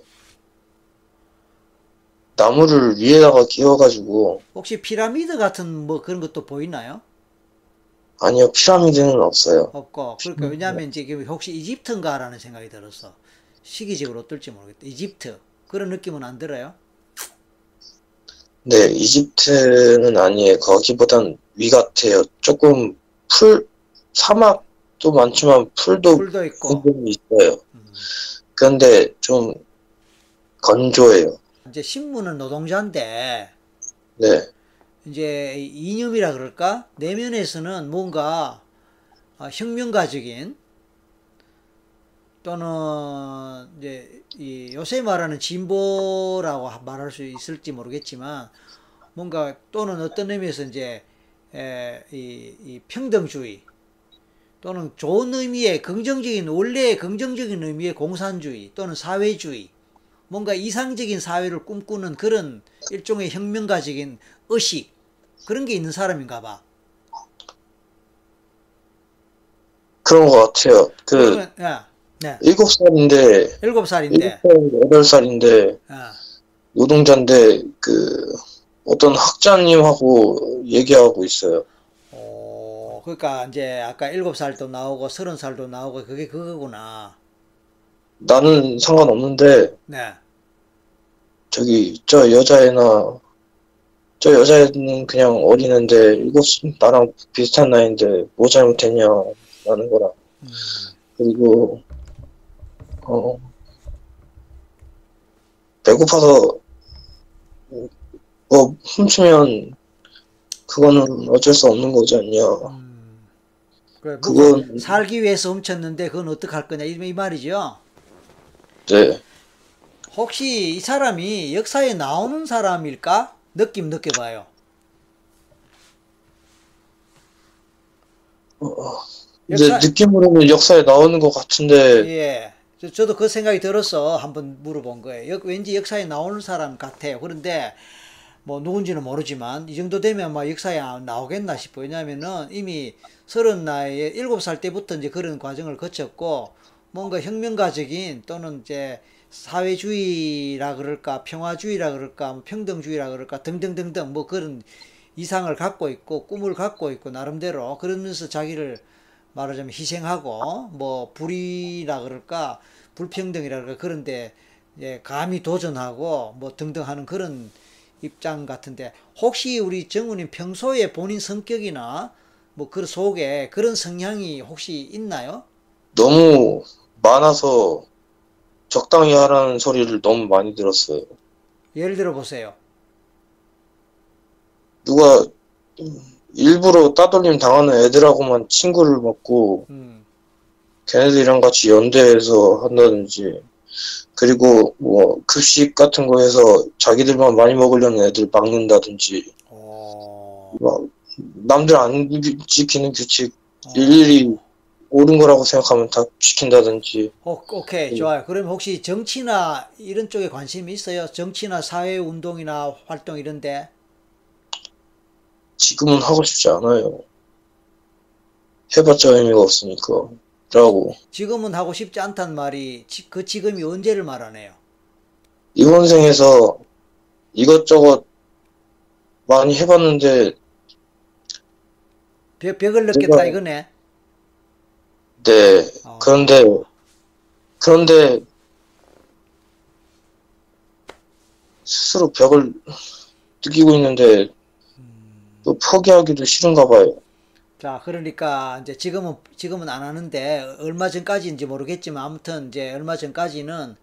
[SPEAKER 1] 나무를 위에다가 끼워가지고,
[SPEAKER 2] 혹시 피라미드 같은 뭐 그런 것도 보이나요?
[SPEAKER 1] 아니요, 피라미드는 없어요.
[SPEAKER 2] 없고. 그러니까 왜냐하면 이제 혹시 이집트인가라는 생각이 들었어. 시기적으로 어떨지 모르겠다. 이집트. 그런 느낌은 안 들어요?
[SPEAKER 1] 네, 이집트는 아니에요. 거기보단 위 같아요. 조금 풀, 사막 도 많지만 풀도
[SPEAKER 2] 풀도 있고.
[SPEAKER 1] 있어요.
[SPEAKER 2] 음.
[SPEAKER 1] 그런데 좀 건조해요.
[SPEAKER 2] 이제 신문은 노동자인데
[SPEAKER 1] 네,
[SPEAKER 2] 이제 이념이라 그럴까? 내면에서는 뭔가 아, 혁명가적인 또는 이제 이 요새 말하는 진보라고 말할 수 있을지 모르겠지만 뭔가 또는 어떤 의미에서 이제 에, 이, 이 평등주의 또는 좋은 의미의 긍정적인 원래 긍정적인 의미의 공산주의 또는 사회주의 뭔가 이상적인 사회를 꿈꾸는 그런 일종의 혁명가적인 의식 그런 게 있는 사람인가 봐.
[SPEAKER 1] 그런 것 같아요. 그,
[SPEAKER 2] 야, 네,
[SPEAKER 1] 일곱 살인데,
[SPEAKER 2] 일곱 살인데,
[SPEAKER 1] 일곱 살인데, 여덟 살인데,
[SPEAKER 2] 아,
[SPEAKER 1] 노동자인데, 그, 어떤 학자님하고 얘기하고 있어요.
[SPEAKER 2] 오, 그러니까 이제 아까 일곱 살도 나오고 서른 살도 나오고 그게 그거구나.
[SPEAKER 1] 나는 상관없는데,
[SPEAKER 2] 네,
[SPEAKER 1] 저기, 저 여자애나, 저 여자애는 그냥 어리는데, 일곱, 나랑 비슷한 나이인데, 뭐 잘못했냐, 라는 거라.
[SPEAKER 2] 음,
[SPEAKER 1] 그리고, 어, 배고파서, 뭐, 훔치면, 그거는 어쩔 수 없는 거지 않냐.
[SPEAKER 2] 음. 그래,
[SPEAKER 1] 그건-
[SPEAKER 2] 뭐 살기 위해서 훔쳤는데 그건 어떻게 할 거냐 이, 이 말이죠.
[SPEAKER 1] 네.
[SPEAKER 2] 혹시 이 사람이 역사에 나오는 사람일까? 느낌 느껴봐요.
[SPEAKER 1] 이제
[SPEAKER 2] 역사-
[SPEAKER 1] 느낌으로는 역사에 나오는 것 같은데,
[SPEAKER 2] 예. 저, 저도 그 생각이 들어서 한번 물어본 거예요. 역, 왠지 역사에 나오는 사람 같아요. 그런데 뭐 누군지는 모르지만 이 정도 되면 막 역사에 나- 나오겠나 싶어요. 왜냐면은 이미 서른 나이에 일곱 살 때부터 이제 그런 과정을 거쳤고 뭔가 혁명가적인 또는 이제 사회주의라 그럴까 평화주의라 그럴까 뭐 평등주의라 그럴까 등등등등 뭐 그런 이상을 갖고 있고 꿈을 갖고 있고 나름대로 그러면서 자기를 말하자면 희생하고 뭐 불의라 그럴까 불평등이라 그럴까 그런데 감히 도전하고 뭐 등등 하는 그런 입장 같은데 혹시 우리 정우님 평소에 본인 성격이나 뭐 그 속에 그런 성향이 혹시 있나요?
[SPEAKER 1] 너무 많아서 적당히 하라는 소리를 너무 많이 들었어요.
[SPEAKER 2] 예를 들어 보세요.
[SPEAKER 1] 누가 일부러 따돌림 당하는 애들하고만 친구를 먹고
[SPEAKER 2] 음,
[SPEAKER 1] 걔네들이랑 같이 연대해서 한다든지 그리고 뭐 급식 같은 거 해서 자기들만 많이 먹으려는 애들 막는다든지
[SPEAKER 2] 어,
[SPEAKER 1] 막 남들 안 지키는 규칙
[SPEAKER 2] 어,
[SPEAKER 1] 일일이 옳은 거라고 생각하면 다 지킨다든지
[SPEAKER 2] 오, 오케이,
[SPEAKER 1] 네.
[SPEAKER 2] 좋아요. 그럼 혹시 정치나 이런 쪽에 관심이 있어요? 정치나 사회 운동이나 활동 이런데?
[SPEAKER 1] 지금은 하고 싶지 않아요. 해봤자 의미가 없으니까. 라고.
[SPEAKER 2] 지금은 하고 싶지 않단 말이 지- 그 지금이 언제를 말하네요?
[SPEAKER 1] 이번 생에서 이것저것 많이 해봤는데,
[SPEAKER 2] 벽, 벽을 느꼈다
[SPEAKER 1] 제가-
[SPEAKER 2] 이거네.
[SPEAKER 1] 네.
[SPEAKER 2] 어.
[SPEAKER 1] 그런데, 그런데, 스스로 벽을 느끼고 있는데, 또 포기하기도 싫은가 봐요.
[SPEAKER 2] 자, 그러니까 이제 지금은 지금은 안 하는데 얼마 전까지인지 모르겠지만 아무튼 이제 얼마 전까지는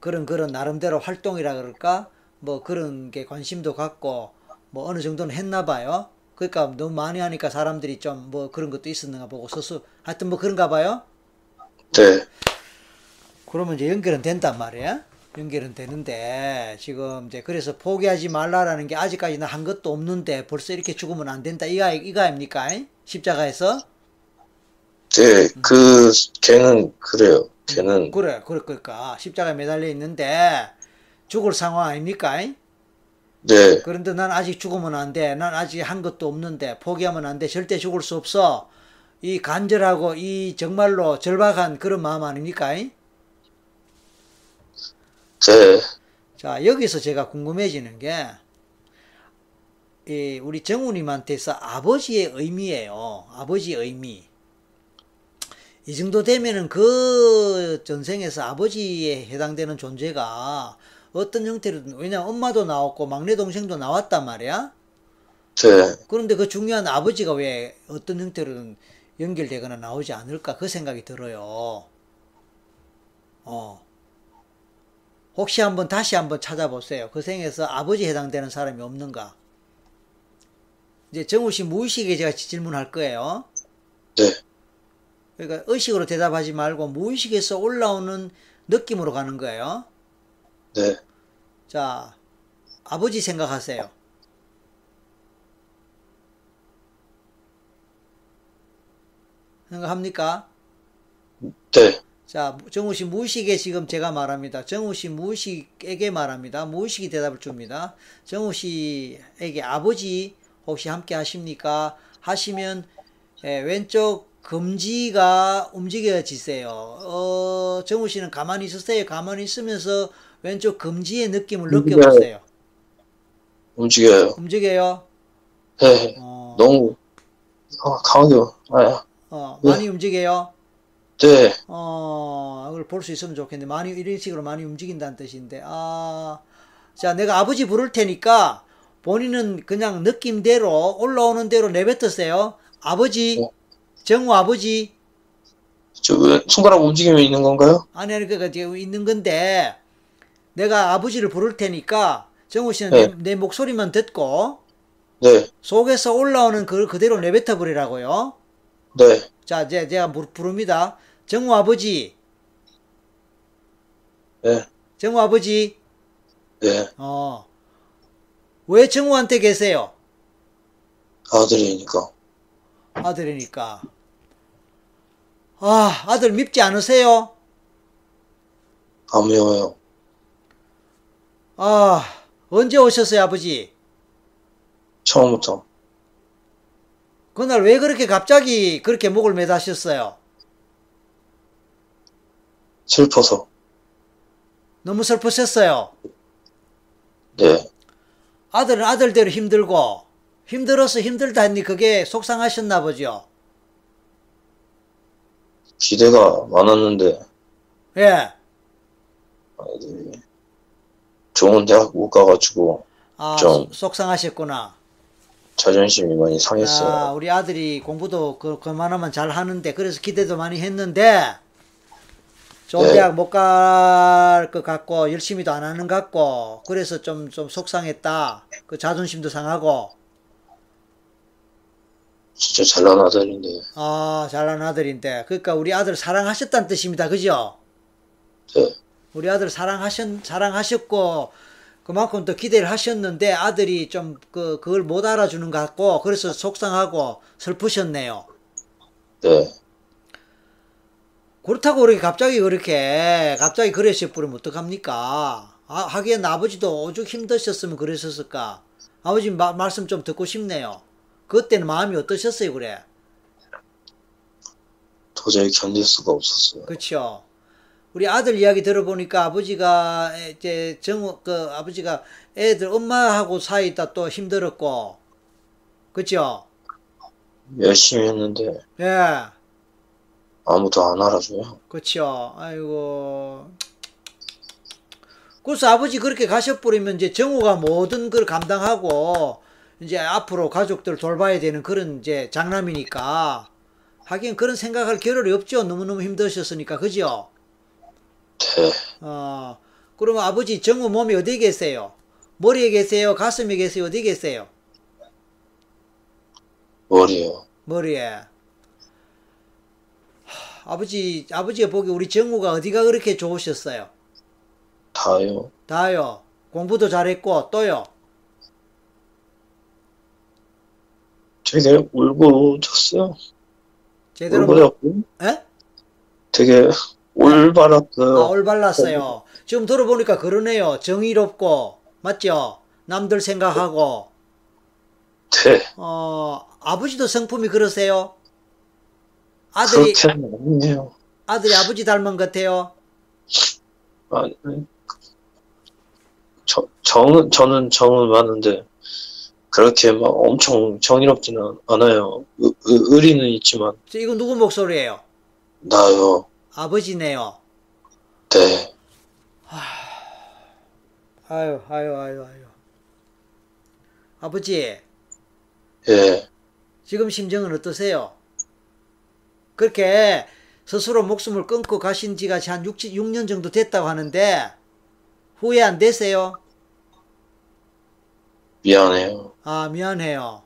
[SPEAKER 2] 그런 그런 나름대로 활동이라 그럴까? 뭐 그런 게 관심도 갖고 뭐 어느 정도는 했나 봐요. 그러니까 너무 많이 하니까 사람들이 좀 뭐 그런 것도 있었는가 보고 서수 하여튼 뭐 그런가 봐요.
[SPEAKER 1] 네.
[SPEAKER 2] 그러면 이제 연결은 된단 말이에요. 연결은 되는데 지금 이제 그래서 포기하지 말라라는 게 아직까지는 한 것도 없는데 벌써 이렇게 죽으면 안 된다 이가 이거 아닙니까? 십자가에서
[SPEAKER 1] 네, 그, 걔는 그래요. 걔는,
[SPEAKER 2] 그래 그래 그러니까 십자가에 매달려 있는데 죽을 상황 아닙니까?
[SPEAKER 1] 네,
[SPEAKER 2] 그런데 난 아직 죽으면 안 돼. 난 아직 한 것도 없는데 포기하면 안 돼. 절대 죽을 수 없어. 이 간절하고 이 정말로 절박한 그런 마음 아닙니까?
[SPEAKER 1] 네,
[SPEAKER 2] 자, 여기서 제가 궁금해지는 게, 이 우리 정우님한테서 아버지의 의미예요. 아버지의 의미. 이 정도 되면은 그 전생에서 아버지에 해당되는 존재가 어떤 형태로든, 왜냐면 엄마도 나왔고 막내 동생도 나왔단 말이야?
[SPEAKER 1] 네.
[SPEAKER 2] 그런데 그 중요한 아버지가 왜 어떤 형태로든 연결되거나 나오지 않을까 그 생각이 들어요. 어. 혹시 한번 다시 한번 찾아보세요. 그 생에서 아버지 해당되는 사람이 없는가? 이제 정우 씨 무의식에 제가 질문할 거예요.
[SPEAKER 1] 네.
[SPEAKER 2] 그러니까 의식으로 대답하지 말고 무의식에서 올라오는 느낌으로 가는 거예요.
[SPEAKER 1] 네.
[SPEAKER 2] 자, 아버지 생각하세요. 생각합니까?
[SPEAKER 1] 네.
[SPEAKER 2] 자, 정우 씨 무의식에 지금 제가 말합니다. 정우 씨 무의식에게 말합니다. 무의식이 대답을 줍니다. 정우 씨에게 아버지 혹시 함께 하십니까? 하시면 예, 왼쪽 금지가 움직여지세요. 어, 정우 씨는 가만히 있으세요. 가만히 있으면서 왼쪽 금지의 느낌을 느껴보세요.
[SPEAKER 1] 움직여요.
[SPEAKER 2] 움직여요.
[SPEAKER 1] 네.
[SPEAKER 2] 어,
[SPEAKER 1] 너무, 아, 강하게, 아,
[SPEAKER 2] 어, 많이 움직여요.
[SPEAKER 1] 네.
[SPEAKER 2] 어, 그걸 볼 수 있으면 좋겠는데, 많이, 이런 식으로 많이 움직인다는 뜻인데, 아, 자, 내가 아버지 부를 테니까, 본인은 그냥 느낌대로, 올라오는 대로 내뱉으세요. 아버지,
[SPEAKER 1] 어.
[SPEAKER 2] 정우 아버지,
[SPEAKER 1] 저, 왜 손가락 움직임이 있는 건가요?
[SPEAKER 2] 아니, 아니, 그니까 지금 있는 건데, 내가 아버지를 부를 테니까, 정우 씨는
[SPEAKER 1] 네.
[SPEAKER 2] 내, 내 목소리만 듣고,
[SPEAKER 1] 네.
[SPEAKER 2] 속에서 올라오는 그 그대로 내뱉어 버리라고요.
[SPEAKER 1] 네.
[SPEAKER 2] 자, 이제 제가 부- 부릅니다. 정우 아버지,
[SPEAKER 1] 네.
[SPEAKER 2] 정우 아버지,
[SPEAKER 1] 네.
[SPEAKER 2] 어. 왜 정우한테 계세요?
[SPEAKER 1] 아들이니까.
[SPEAKER 2] 아들이니까. 아, 아들 밉지 않으세요?
[SPEAKER 1] 안 매워요.
[SPEAKER 2] 아, 언제 오셨어요, 아버지?
[SPEAKER 1] 처음부터.
[SPEAKER 2] 그날 왜 그렇게 갑자기 그렇게 목을 매다셨어요?
[SPEAKER 1] 슬퍼서.
[SPEAKER 2] 너무 슬프셨어요.
[SPEAKER 1] 네.
[SPEAKER 2] 아들은 아들대로 힘들고, 힘들어서 힘들다 했니 그게 속상하셨나 보죠?
[SPEAKER 1] 기대가 많았는데,
[SPEAKER 2] 예.
[SPEAKER 1] 아들이 좋은 대학 못 가가지고,
[SPEAKER 2] 아,
[SPEAKER 1] 좀.
[SPEAKER 2] 소- 속상하셨구나.
[SPEAKER 1] 자존심이 많이 상했어요.
[SPEAKER 2] 아, 우리 아들이 공부도 그, 그만하면 잘 하는데, 그래서 기대도 많이 했는데, 좋은
[SPEAKER 1] 네.
[SPEAKER 2] 대학 못 갈 것 같고, 열심히도 안 하는 것 같고, 그래서 좀, 좀 속상했다. 그 자존심도 상하고,
[SPEAKER 1] 진짜 잘난 아들인데,
[SPEAKER 2] 아, 잘난 아들인데. 그러니까 우리 아들 사랑하셨다는 뜻입니다. 그죠?
[SPEAKER 1] 네.
[SPEAKER 2] 우리 아들 사랑하셨, 사랑하셨고, 그만큼 또 기대를 하셨는데, 아들이 좀 그, 그걸 못 알아주는 것 같고, 그래서 속상하고 슬프셨네요.
[SPEAKER 1] 네.
[SPEAKER 2] 그렇다고 그렇게 갑자기 그렇게 갑자기 그랬을 뿌리면 어떡합니까? 아, 하기엔 아버지도 오죽 힘드셨으면 그러셨을까? 아버지 마- 말씀 좀 듣고 싶네요. 그때는 마음이 어떠셨어요, 그래?
[SPEAKER 3] 도저히 견딜 수가 없었어요.
[SPEAKER 2] 그렇죠. 우리 아들 이야기 들어보니까 아버지가 이제 정우 그 아버지가 애들 엄마하고 사이 있다 또 힘들었고, 그렇죠.
[SPEAKER 3] 열심히 했는데
[SPEAKER 2] 예,
[SPEAKER 3] 아무도 안 알아줘요.
[SPEAKER 2] 그렇죠. 아이고. 그래서 아버지 그렇게 가셔버리면 이제 정우가 모든 걸 감당하고 이제 앞으로 가족들 돌봐야 되는 그런 이제 장남이니까 하긴 그런 생각할 겨를이 없죠. 너무너무 힘드셨으니까 그죠?
[SPEAKER 3] 네,
[SPEAKER 2] 어, 그러면 아버지 정우 몸이 어디 계세요? 머리에 계세요? 가슴에 계세요? 어디 계세요?
[SPEAKER 3] 머리요.
[SPEAKER 2] 머리에. 하, 아버지, 아버지가 보기 우리 정우가 어디가 그렇게 좋으셨어요?
[SPEAKER 3] 다요.
[SPEAKER 2] 다요. 공부도 잘했고, 또요.
[SPEAKER 3] 되게 울고 졌어요.
[SPEAKER 2] 제대로 뭐,
[SPEAKER 3] 울고졌고
[SPEAKER 2] 에?
[SPEAKER 3] 되게 올바랐어요.
[SPEAKER 2] 아, 올발랐어요. 지금 들어보니까 그러네요. 정의롭고, 맞죠? 남들 생각하고,
[SPEAKER 3] 네,
[SPEAKER 2] 어, 아버지도 성품이 그러세요? 아들이,
[SPEAKER 3] 아니에요.
[SPEAKER 2] 아들이 아버지 닮은 것 같아요?
[SPEAKER 3] 아니, 저, 정은, 저는 정은 많은데, 그렇게 막 엄청 정의롭지는 않아요. 의, 의, 의리는 있지만,
[SPEAKER 2] 저 이거 누구 목소리예요?
[SPEAKER 3] 나요.
[SPEAKER 2] 아버지네요.
[SPEAKER 3] 네,
[SPEAKER 2] 아유, 아유, 아유, 아유. 아버지,
[SPEAKER 3] 예,
[SPEAKER 2] 지금 심정은 어떠세요? 그렇게 스스로 목숨을 끊고 가신 지가 한 6, 6년 정도 됐다고 하는데, 후회 안 되세요?
[SPEAKER 3] 미안해요.
[SPEAKER 2] 아, 미안해요.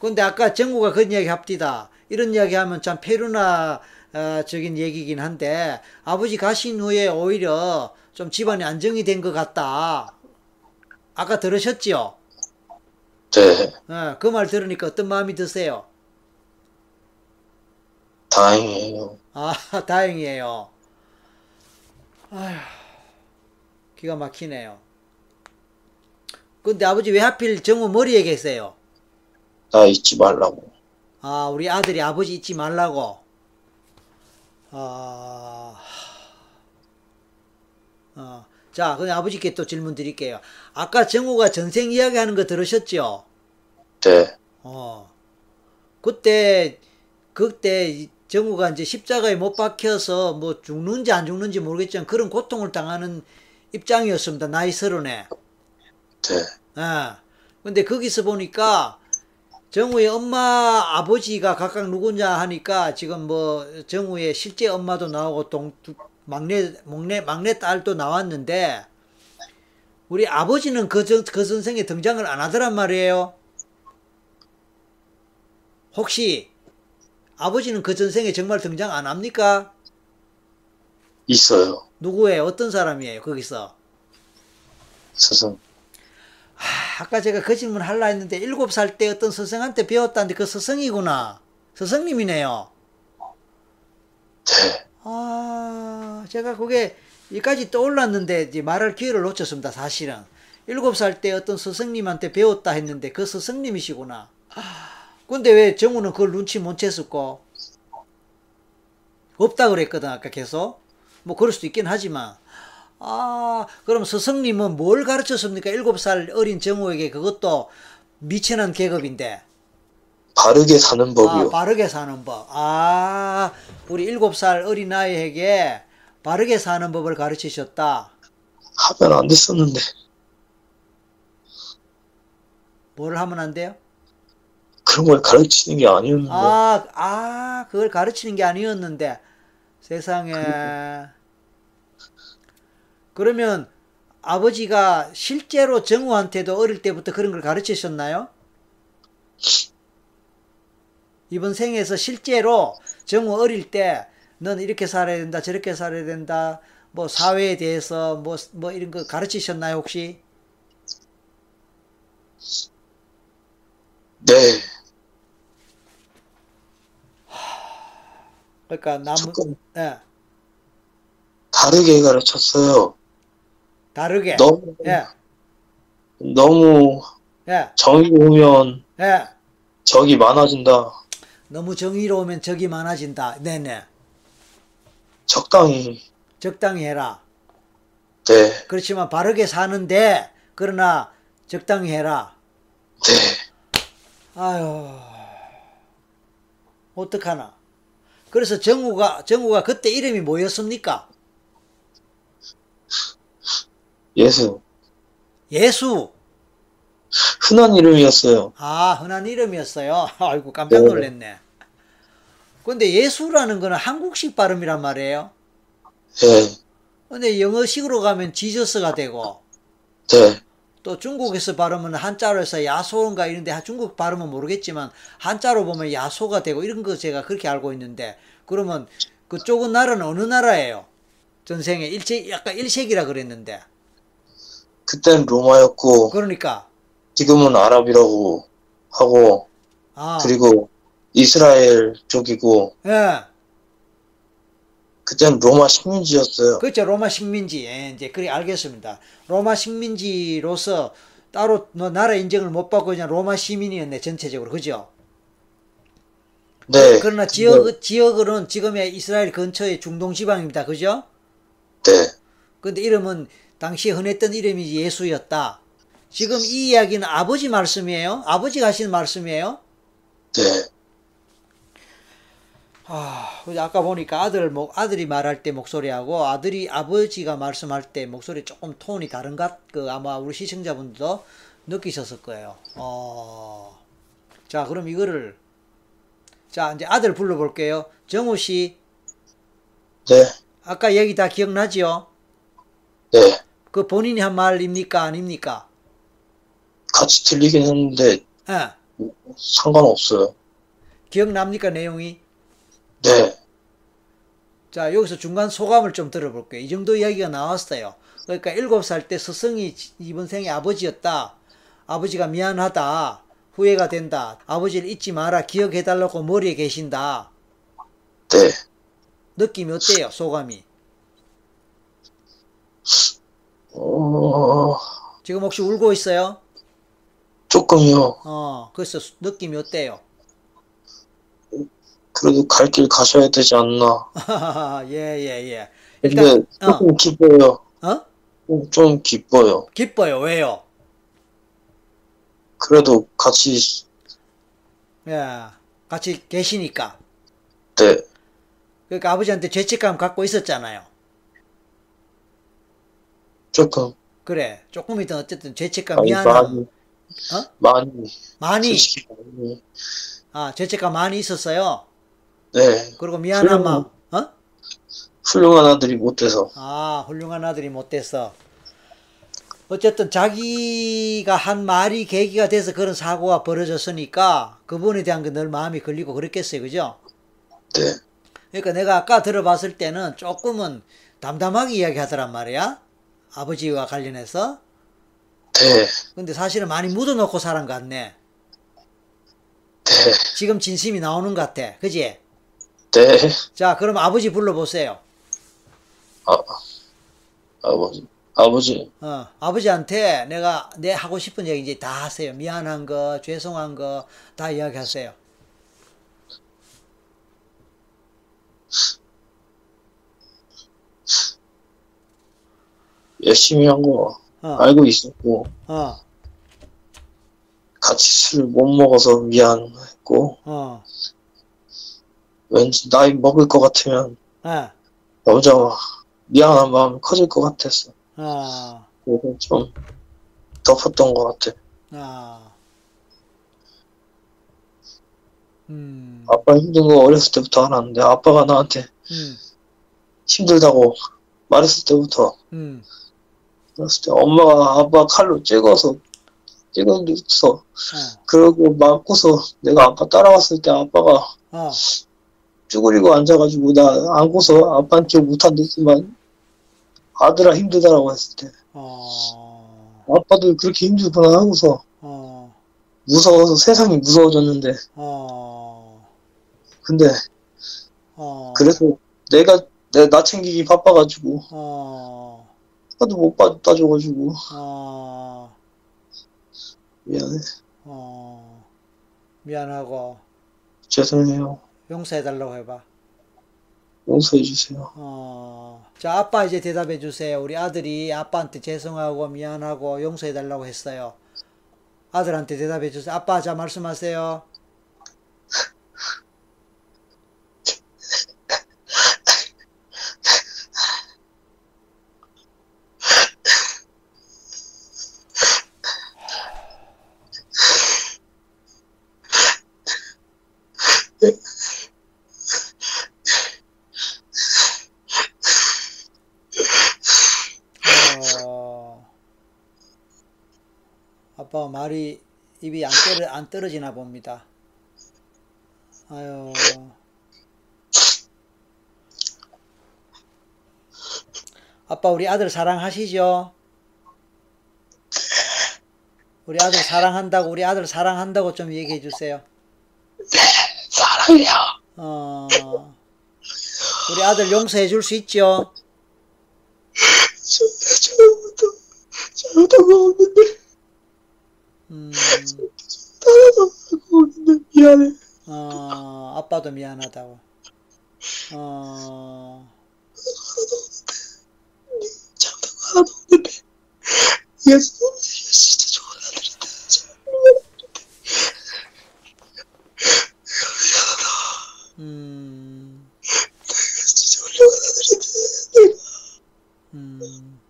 [SPEAKER 2] 근데 아까 정구가 그런 이야기 합디다. 이런 이야기 하면 참 페루나, 어, 적인 얘기긴 한데, 아버지 가신 후에 오히려 좀 집안이 안정이 된 것 같다. 아까 들으셨지요?
[SPEAKER 3] 네,
[SPEAKER 2] 그말 들으니까 어떤 마음이 드세요?
[SPEAKER 3] 다행이에요.
[SPEAKER 2] 아, [laughs] 다행이에요. 아휴, 기가 막히네요. 근데 아버지 왜 하필 정우 머리에 계세요?
[SPEAKER 3] 나 잊지 말라고.
[SPEAKER 2] 아, 우리 아들이 아버지 잊지 말라고. 아, 어, 자, 그럼 아버지께 또 질문 드릴게요. 아까 정우가 전생 이야기 하는 거 들으셨죠?
[SPEAKER 3] 네,
[SPEAKER 2] 어. 그때, 그때 이 정우가 이제 십자가에 못 박혀서 뭐 죽는지 안 죽는지 모르겠지만 그런 고통을 당하는 입장이었습니다. 나이 서른에.
[SPEAKER 3] 네,
[SPEAKER 2] 예. 근데 거기서 보니까 정우의 엄마, 아버지가 각각 누구냐 하니까 지금 뭐 정우의 실제 엄마도 나오고 동, 두- 막내, 막내, 막내 딸도 나왔는데 우리 아버지는 그, 전, 그 선생에 등장을 안 하더란 말이에요. 혹시 아버지는 그 전생에 정말 등장 안 합니까?
[SPEAKER 3] 있어요.
[SPEAKER 2] 누구예요? 어떤 사람이에요? 거기서.
[SPEAKER 3] 스승.
[SPEAKER 2] 아까 제가 그 질문 하려 했는데 일곱 살 때 어떤 스승한테 배웠다는데 그 스승이구나. 스승님이네요.
[SPEAKER 3] 네,
[SPEAKER 2] 아, 제가 그게 여기까지 떠올랐는데 이제 말할 기회를 놓쳤습니다. 사실은. 일곱 살 때 어떤 스승님한테 배웠다 했는데 그 스승님이시구나. 근데 왜 정우는 그걸 눈치 못 챘을까? 없다 그랬거든 아까 계속. 뭐 그럴 수도 있긴 하지만. 아, 그럼 스승님은 뭘 가르쳤습니까? 일곱 살 어린 정우에게 그것도 미천한 계급인데.
[SPEAKER 3] 바르게 사는
[SPEAKER 2] 아,
[SPEAKER 3] 법이요.
[SPEAKER 2] 바르게 사는 법. 아, 우리 일곱 살 어린 아이에게 바르게 사는 법을 가르치셨다.
[SPEAKER 3] 하면 안 됐었는데.
[SPEAKER 2] 뭘 하면 안 돼요?
[SPEAKER 3] 그런 걸 가르치는 게 아니었는데.
[SPEAKER 2] 아, 아, 그걸 가르치는 게 아니었는데. 세상에. 그러면 아버지가 실제로 정우한테도 어릴 때부터 그런 걸 가르치셨나요? 이번 생에서 실제로 정우 어릴 때, 넌 이렇게 살아야 된다, 저렇게 살아야 된다, 뭐 사회에 대해서 뭐, 뭐 이런 거 가르치셨나요, 혹시?
[SPEAKER 3] 네,
[SPEAKER 2] 그러니까
[SPEAKER 1] 조금
[SPEAKER 2] 예,
[SPEAKER 1] 다르게 가르쳤어요.
[SPEAKER 2] 다르게.
[SPEAKER 1] 너무
[SPEAKER 2] 예,
[SPEAKER 1] 너무
[SPEAKER 2] 예,
[SPEAKER 1] 오면
[SPEAKER 2] 예.
[SPEAKER 1] 적이 많아진다.
[SPEAKER 2] 너무 정의로우면 적이 많아진다. 네네.
[SPEAKER 1] 적당히
[SPEAKER 2] 적당히 해라.
[SPEAKER 1] 네,
[SPEAKER 2] 그렇지만 바르게 사는데, 그러나 적당히 해라.
[SPEAKER 1] 네.
[SPEAKER 2] 아유, 어떡하나. 그래서 정우가, 정우가 그때 이름이 뭐였습니까?
[SPEAKER 1] 예수
[SPEAKER 2] 예수.
[SPEAKER 1] 흔한 이름이었어요.
[SPEAKER 2] 아, 흔한 이름이었어요. [laughs] 아이고, 깜짝 놀랐네. 근데 예수라는 거는 한국식 발음이란 말이에요.
[SPEAKER 1] 네,
[SPEAKER 2] 근데 영어식으로 가면 지저스가 되고,
[SPEAKER 1] 네,
[SPEAKER 2] 또 중국에서 발음은 한자로 해서 야소인가 이런데 중국 발음은 모르겠지만 한자로 보면 야소가 되고 이런 거 제가 그렇게 알고 있는데 그러면 그쪽은 나라는 어느 나라예요? 전생에 일체 약간 일색이라 그랬는데.
[SPEAKER 1] 그땐 로마였고
[SPEAKER 2] 그러니까.
[SPEAKER 1] 지금은 아랍이라고 하고
[SPEAKER 2] 아.
[SPEAKER 1] 그리고 이스라엘 쪽이고
[SPEAKER 2] 예
[SPEAKER 1] 그땐 로마 식민지였어요.
[SPEAKER 2] 그렇죠 로마 식민지 예, 이제 그래 알겠습니다 로마 식민지로서 따로 뭐 나라 인정을 못 받고 그냥 로마 시민이었네 전체적으로 그죠?
[SPEAKER 1] 네,
[SPEAKER 2] 그러나 지역 지역으로는 지금의 이스라엘 근처의 중동 지방입니다 그죠?
[SPEAKER 1] 네,
[SPEAKER 2] 근데 이름은 당시에 흔했던 이름이 예수였다. 지금 이 이야기는 아버지 말씀이에요? 아버지가 하시는 말씀이에요?
[SPEAKER 1] 네,
[SPEAKER 2] 아, 아까 보니까 아들, 목, 아들이 말할 때 목소리하고 아들이 아버지가 말씀할 때 목소리 조금 톤이 다른 것, 그 아마 우리 시청자분들도 느끼셨을 거예요. 어, 자, 그럼 이거를, 자, 이제 아들 불러 볼게요. 정우 씨,
[SPEAKER 1] 네,
[SPEAKER 2] 아까 얘기 다 기억나지요?
[SPEAKER 1] 네.
[SPEAKER 2] 그 본인이 한 말입니까? 아닙니까?
[SPEAKER 1] 같이 들리긴 했는데
[SPEAKER 2] 예.
[SPEAKER 1] 상관없어요.
[SPEAKER 2] 기억납니까? 내용이?
[SPEAKER 1] 네,
[SPEAKER 2] 자, 여기서 중간 소감을 좀 들어볼게요. 이 정도 이야기가 나왔어요. 그러니까 일곱 살 때 스승이 이번 생에 아버지였다. 아버지가 미안하다. 후회가 된다. 아버지를 잊지 마라. 기억해달라고 머리에 계신다.
[SPEAKER 1] 네.
[SPEAKER 2] 느낌이 어때요? 소감이.
[SPEAKER 1] 어,
[SPEAKER 2] 지금 혹시 울고 있어요?
[SPEAKER 1] 조금요.
[SPEAKER 2] 어, 그래서 수- 느낌이 어때요?
[SPEAKER 1] 그래도 갈 길 가셔야 되지 않나. [laughs]
[SPEAKER 2] 예, 예, 예.
[SPEAKER 1] 근데
[SPEAKER 2] 일단, 어,
[SPEAKER 1] 조금 기뻐요.
[SPEAKER 2] 어?
[SPEAKER 1] 좀 기뻐요.
[SPEAKER 2] 기뻐요. 왜요?
[SPEAKER 1] 그래도 같이,
[SPEAKER 2] 예. 같이 계시니까.
[SPEAKER 1] 네,
[SPEAKER 2] 그러니까 아버지한테 죄책감 갖고 있었잖아요.
[SPEAKER 1] 조금,
[SPEAKER 2] 그래. 조금이든 어쨌든 죄책감,
[SPEAKER 1] 많이,
[SPEAKER 2] 미안함.
[SPEAKER 1] 많이,
[SPEAKER 2] 어?
[SPEAKER 1] 많이,
[SPEAKER 2] 많이,
[SPEAKER 1] 많이,
[SPEAKER 2] 아, 죄책감 많이 있었어요.
[SPEAKER 1] 네,
[SPEAKER 2] 그리고 미안한 마음, 어?
[SPEAKER 1] 훌륭한 아들이 못 돼서,
[SPEAKER 2] 아, 훌륭한 아들이 못 돼서. 어쨌든 자기가 한 말이 계기가 돼서 그런 사고가 벌어졌으니까 그분에 대한 게 늘 마음이 걸리고 그랬겠어요. 그죠?
[SPEAKER 1] 네,
[SPEAKER 2] 그러니까 내가 아까 들어봤을 때는 조금은 담담하게 이야기하더란 말이야. 아버지와 관련해서.
[SPEAKER 1] 네,
[SPEAKER 2] 근데 사실은 많이 묻어놓고 것 같네.
[SPEAKER 1] 네,
[SPEAKER 2] 지금 진심이 나오는 것 같아. 그지?
[SPEAKER 1] 네,
[SPEAKER 2] 자, 그럼 아버지 불러보세요.
[SPEAKER 1] 아, 아버지, 아버지,
[SPEAKER 2] 어, 아버지한테 내가 내 하고 싶은 얘기 이제 다 하세요. 미안한 거, 죄송한 거 다 이야기하세요.
[SPEAKER 1] 열심히 한거
[SPEAKER 2] 어,
[SPEAKER 1] 알고 있었고,
[SPEAKER 2] 어,
[SPEAKER 1] 같이 술 못 먹어서 미안했고,
[SPEAKER 2] 어,
[SPEAKER 1] 왠지 나이 먹을 것 같으면
[SPEAKER 2] 어,
[SPEAKER 1] 여자와 미안한 마음이 커질 것 같았어.
[SPEAKER 2] 어,
[SPEAKER 1] 그래서 좀 덮었던 것 같아.
[SPEAKER 2] 어. 음,
[SPEAKER 1] 아빠 힘든 거 어렸을 때부터 알았는데 아빠가 나한테
[SPEAKER 2] 음,
[SPEAKER 1] 힘들다고 말했을 때부터
[SPEAKER 2] 음,
[SPEAKER 1] 그랬을 때 엄마가 아빠 칼로 찍어서 찍어서
[SPEAKER 2] 어,
[SPEAKER 1] 그러고 맞고서 내가 아빠 따라왔을 때 아빠가
[SPEAKER 2] 어,
[SPEAKER 1] 쭈그리고 앉아가지고 나 안고서 아빠한테 못한댔지만 아들아 힘들다라고 했을 때.
[SPEAKER 2] 어,
[SPEAKER 1] 아빠도 그렇게 힘들구나 하고서
[SPEAKER 2] 어,
[SPEAKER 1] 무서워서 세상이 무서워졌는데.
[SPEAKER 2] 어,
[SPEAKER 1] 근데
[SPEAKER 2] 어,
[SPEAKER 1] 그래서 내가 내 나 챙기기 바빠가지고
[SPEAKER 2] 어,
[SPEAKER 1] 하도 못 받아줘가지고.
[SPEAKER 2] 어,
[SPEAKER 1] 미안해.
[SPEAKER 2] 어, 미안하고.
[SPEAKER 1] 죄송해요
[SPEAKER 2] 용서해달라고 해봐.
[SPEAKER 1] 용서해 주세요.
[SPEAKER 2] 어, 자, 아빠 이제 대답해 주세요. 우리 아들이 아빠한테 죄송하고 미안하고 용서해달라고 했어요. 아들한테 대답해 주세요. 아빠, 자, 말씀하세요. 어, 아빠가 말이 입이 안, 떨어, 안 떨어지나 봅니다. 아유. 아빠 우리 아들 사랑하시죠? 우리 아들 사랑한다고 우리 아들 사랑한다고 좀 얘기해 주세요.
[SPEAKER 1] 사랑해요.
[SPEAKER 2] 어. 우리 아들 용서해 줄 수 있죠?
[SPEAKER 1] 잘못한 잘못한 거 없는데
[SPEAKER 2] 음.
[SPEAKER 1] 잘못한 거 없는데 미안해.
[SPEAKER 2] 어, 아빠도 미안하다고. 어,
[SPEAKER 1] 거 하나도 없는데 얘 진짜 좋은 아들인데
[SPEAKER 2] 음,
[SPEAKER 1] 진짜 훌륭한 아들인데
[SPEAKER 2] 음,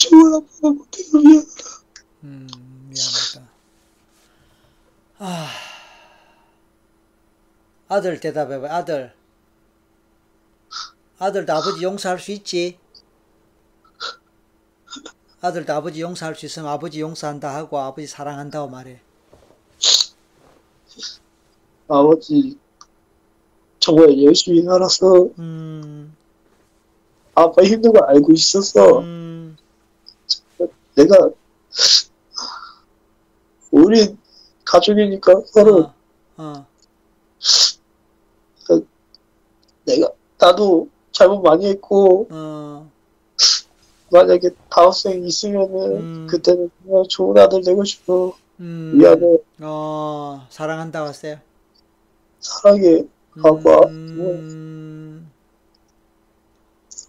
[SPEAKER 1] 좋은 아빠가 못해서 미안하다.
[SPEAKER 2] 음, 미안하다. 아, 아들 대답해봐, 아들. 아들도 아버지 용서할 수 있지? 아들도 아버지 용서할 수 있으면 아버지 용서한다 하고 아버지 사랑한다고 말해.
[SPEAKER 1] 아버지 정말 열심히 살아서
[SPEAKER 2] 음,
[SPEAKER 1] 아빠 힘든 거 알고 있었어.
[SPEAKER 2] 음,
[SPEAKER 1] 내가 우리 가족이니까 서로
[SPEAKER 2] 어, 어,
[SPEAKER 1] 내가 나도 잘못 많이 했고
[SPEAKER 2] 어,
[SPEAKER 1] 만약에 다학생 있으면은
[SPEAKER 2] 음.
[SPEAKER 1] 그때는 정말 좋은 아들 되고 싶어.
[SPEAKER 2] 음,
[SPEAKER 1] 미안해.
[SPEAKER 2] 어, 사랑한다고 했어요.
[SPEAKER 1] 사랑해. 아빠.
[SPEAKER 2] 음,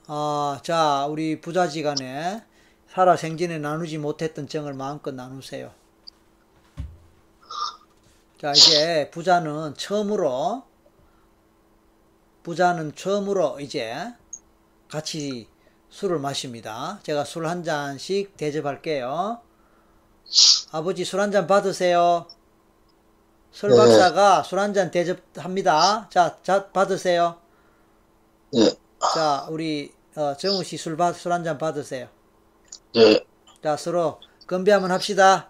[SPEAKER 2] 아, 자, 우리 부자지간에 살아 생전에 나누지 못했던 정을 마음껏 나누세요. 자, 이제 부자는 처음으로, 부자는 처음으로 이제 같이 술을 마십니다. 제가 술 한 잔씩 대접할게요. 아버지 술 한 잔 받으세요. 설
[SPEAKER 1] 네.
[SPEAKER 2] 박사가 술 한 잔 대접합니다. 자, 자 받으세요.
[SPEAKER 1] 네,
[SPEAKER 2] 자, 우리 어, 정우 씨술술한잔 받으세요.
[SPEAKER 1] 네,
[SPEAKER 2] 자, 서로 건배 한번 합시다.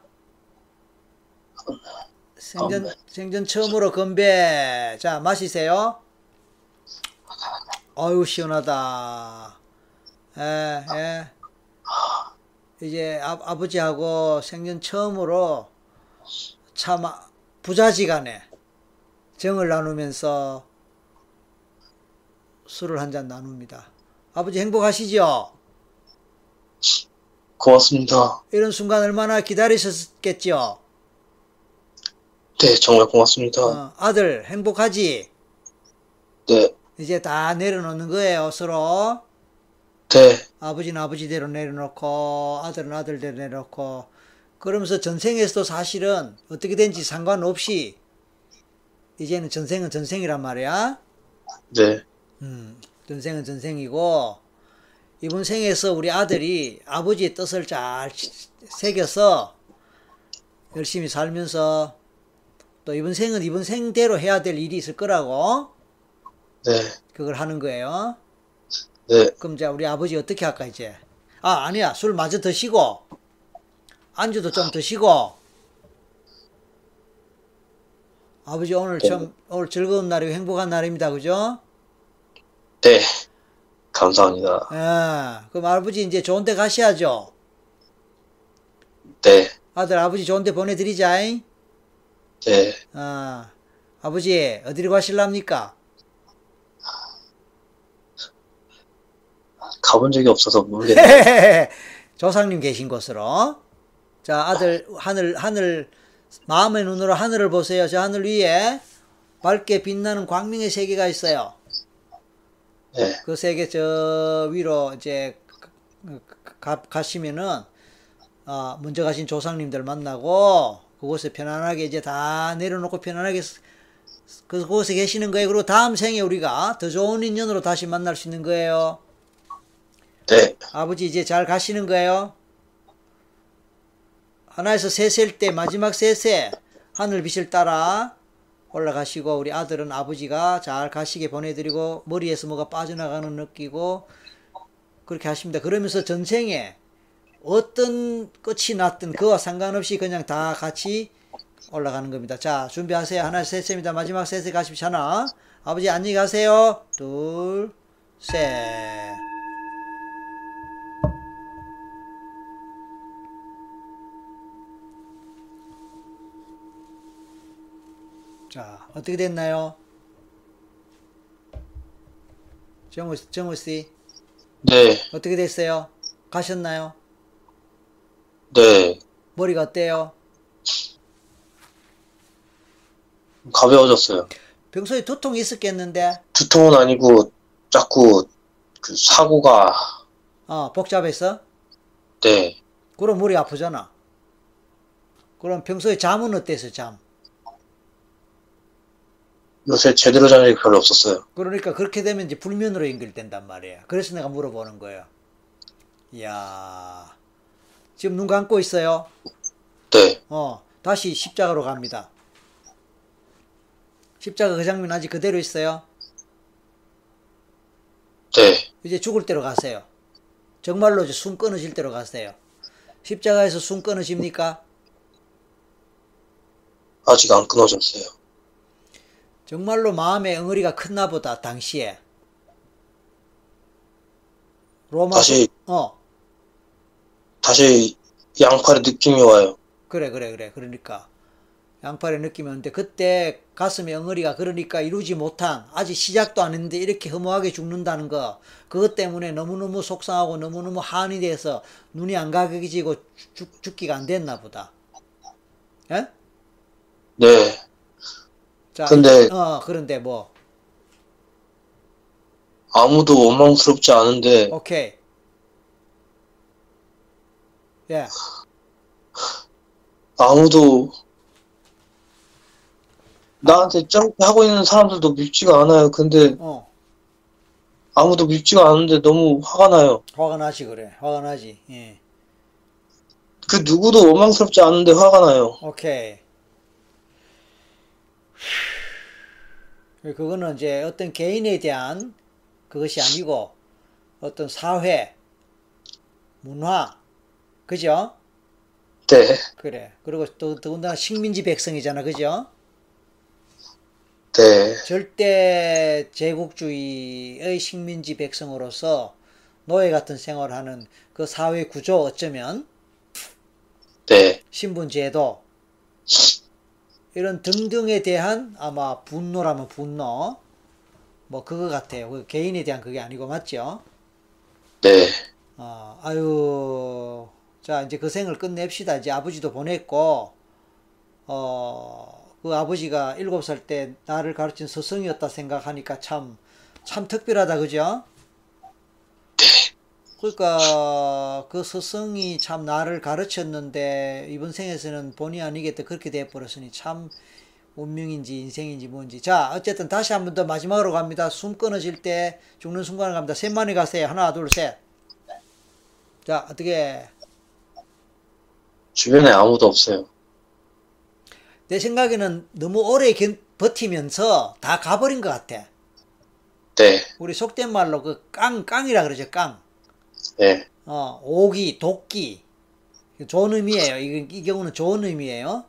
[SPEAKER 2] 생전. 생전 처음으로 건배. 자, 마시세요. 아유 시원하다. 예, 예. 이제 아, 아버지하고 생전 처음으로 참 아- 부자지간에 정을 나누면서 술을 한 잔 나눕니다. 아버지 행복하시죠?
[SPEAKER 1] 고맙습니다.
[SPEAKER 2] 이런 순간 얼마나 기다리셨겠죠?
[SPEAKER 1] 네, 정말 고맙습니다.
[SPEAKER 2] 어, 아들 행복하지?
[SPEAKER 1] 네,
[SPEAKER 2] 이제 다 내려놓는 거예요, 서로.
[SPEAKER 1] 네,
[SPEAKER 2] 아버지는 아버지대로 내려놓고, 아들은 아들대로 내려놓고. 그러면서 전생에서도 사실은 어떻게 된지 상관없이, 이제는 전생은 전생이란 말이야.
[SPEAKER 1] 네,
[SPEAKER 2] 음, 전생은 전생이고, 이번 생에서 우리 아들이 아버지의 뜻을 잘 치- 새겨서 열심히 살면서 또 이번 생은 이번 생대로 해야 될 일이 있을 거라고
[SPEAKER 1] 네,
[SPEAKER 2] 그걸 하는 거예요.
[SPEAKER 1] 네,
[SPEAKER 2] 그럼 이제 우리 아버지 어떻게 할까 이제? 아 아니야 술 마저 드시고 안주도 좀 드시고 아버지 오늘 참 오늘 즐거운 날이고 행복한 날입니다 그죠?
[SPEAKER 1] 네. 감사합니다.
[SPEAKER 2] 예. 그럼 아버지 이제 좋은 데 가셔야죠.
[SPEAKER 1] 네,
[SPEAKER 2] 아들 아버지 좋은 데 보내드리자.
[SPEAKER 1] 네.
[SPEAKER 2] 아, 아버지 어디로 가실랍니까?
[SPEAKER 3] 가본 적이 없어서 모르겠네요. [laughs]
[SPEAKER 2] 조상님 계신 곳으로. 자, 아들, 하늘, 하늘, 마음의 눈으로 하늘을 보세요. 저 하늘 위에 밝게 빛나는 광명의 세계가 있어요.
[SPEAKER 3] 네.
[SPEAKER 2] 그 세계 저 위로 이제 가, 가시면은, 어, 먼저 가신 조상님들 만나고, 그곳에 편안하게 이제 다 내려놓고 편안하게 스- 그곳에 계시는 거예요. 그리고 다음 생에 우리가 더 좋은 인연으로 다시 만날 수 있는 거예요.
[SPEAKER 3] 네.
[SPEAKER 2] 아버지 이제 잘 가시는 거예요? 하나에서 셋일 때 마지막 셋에 하늘 빛을 따라 올라가시고 우리 아들은 아버지가 잘 가시게 보내드리고 머리에서 뭐가 빠져나가는 느끼고 그렇게 하십니다. 그러면서 전생에 어떤 끝이 났든 그와 상관없이 그냥 다 같이 올라가는 겁니다. 자 준비하세요. 하나 셋입니다. 마지막 셋에 가십시오. 하나 아버지 안녕히 가세요. 둘 셋. 자, 어떻게 됐나요? 정우, 정우 씨,
[SPEAKER 3] 네.
[SPEAKER 2] 어떻게 됐어요? 가셨나요?
[SPEAKER 3] 네.
[SPEAKER 2] 머리가 어때요?
[SPEAKER 3] 가벼워졌어요.
[SPEAKER 2] 평소에 두통이 있었겠는데,
[SPEAKER 3] 두통은 아니고 자꾸 그 사고가
[SPEAKER 2] 어, 복잡했어?
[SPEAKER 3] 네.
[SPEAKER 2] 그럼 머리 아프잖아. 그럼 평소에 잠은 어땠어, 잠?
[SPEAKER 3] 요새 제대로 자는 게 별로 없었어요.
[SPEAKER 2] 그러니까 그렇게 되면 이제 불면으로 연결된단 말이에요. 그래서 내가 물어보는 거예요. 이야, 지금 눈 감고 있어요?
[SPEAKER 3] 네.
[SPEAKER 2] 어, 다시 십자가로 갑니다. 십자가 그 장면 아직 그대로 있어요?
[SPEAKER 3] 네.
[SPEAKER 2] 이제 죽을 대로 가세요. 정말로 이제 숨 끊어질 대로 가세요. 십자가에서 숨 끊어집니까?
[SPEAKER 3] 아직 안 끊어졌어요.
[SPEAKER 2] 정말로 마음의 엉어리가 컸나 보다, 당시에. 로마,
[SPEAKER 3] 다시
[SPEAKER 2] 어,
[SPEAKER 3] 다시 양팔의 느낌이 와요.
[SPEAKER 2] 그래, 그래, 그래. 그러니까. 양팔의 느낌이 오는데, 그때 가슴에 엉어리가 그러니까 이루지 못한, 아직 시작도 안 했는데 이렇게 허무하게 죽는다는 거, 그것 때문에 너무너무 속상하고 너무너무 한이 돼서 눈이 안 가격지고 죽, 죽기가 안 됐나 보다. 예?
[SPEAKER 3] 네.
[SPEAKER 2] 자,
[SPEAKER 3] 근데-
[SPEAKER 2] 어, 그런데 뭐,
[SPEAKER 3] 아무도 원망스럽지 않은데
[SPEAKER 2] 오케이. 예,
[SPEAKER 3] 아무도 나한테 저렇게 하고 있는 사람들도 밉지가 않아요. 근데
[SPEAKER 2] 어,
[SPEAKER 3] 아무도 밉지가 않은데 너무 화가 나요.
[SPEAKER 2] 화가 나지, 그래. 화가 나지. 예,
[SPEAKER 3] 그 누구도 원망스럽지 않은데 화가 나요.
[SPEAKER 2] 오케이. 그거는 이제 어떤 개인에 대한 그것이 아니고 어떤 사회, 문화, 그죠?
[SPEAKER 3] 네.
[SPEAKER 2] 그래. 그리고 또 더군다나 식민지 백성이잖아, 그죠?
[SPEAKER 3] 네.
[SPEAKER 2] 절대 제국주의의 식민지 백성으로서 노예 같은 생활하는 그 사회 구조 어쩌면
[SPEAKER 3] 네.
[SPEAKER 2] 신분 제도 이런 등등에 대한 아마 분노라면 분노 뭐 그거 같아요. 그 개인에 대한 그게 아니고 맞죠?
[SPEAKER 3] 네.
[SPEAKER 2] 어, 아유 자 이제 그 생을 끝냅시다. 이제 아버지도 보냈고 어, 그 아버지가 일곱 살 때 나를 가르친 스승이었다 생각하니까 참 참 특별하다 그죠? 그러니까 그 스승이 참 나를 가르쳤는데 이번 생에서는 본의 아니겠다 그렇게 돼 버렸으니 참 운명인지 인생인지 뭔지. 자 어쨌든 다시 한 번 더 마지막으로 갑니다. 숨 끊어질 때 죽는 순간을 갑니다. 셋만이 가세요. 하나 둘셋자 어떻게?
[SPEAKER 3] 주변에 아무도 없어요.
[SPEAKER 2] 내 생각에는 너무 오래 견- 버티면서 다 가버린 것 같아.
[SPEAKER 3] 네.
[SPEAKER 2] 우리 속된 말로 그 깡 깡이라 그러죠 깡
[SPEAKER 3] 네.
[SPEAKER 2] 어, 오기, 도끼. 좋은 의미예요. 이, 이 경우는 좋은 의미예요.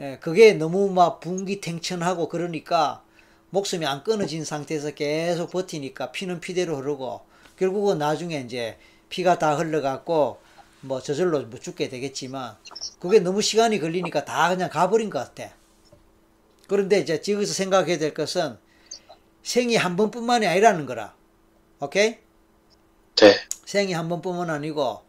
[SPEAKER 2] 예, 그게 너무 막 분기탱천하고 그러니까 목숨이 안 끊어진 상태에서 계속 버티니까 피는 피대로 흐르고 결국은 나중에 이제 피가 다 흘러갖고 뭐 저절로 뭐 죽게 되겠지만 그게 너무 시간이 걸리니까 다 그냥 가버린 것 같아. 그런데 이제 여기서 생각해야 될 것은 생이 한 번뿐만이 아니라는 거라. 오케이?
[SPEAKER 3] 네.
[SPEAKER 2] 생이 한 번뿐만 아니고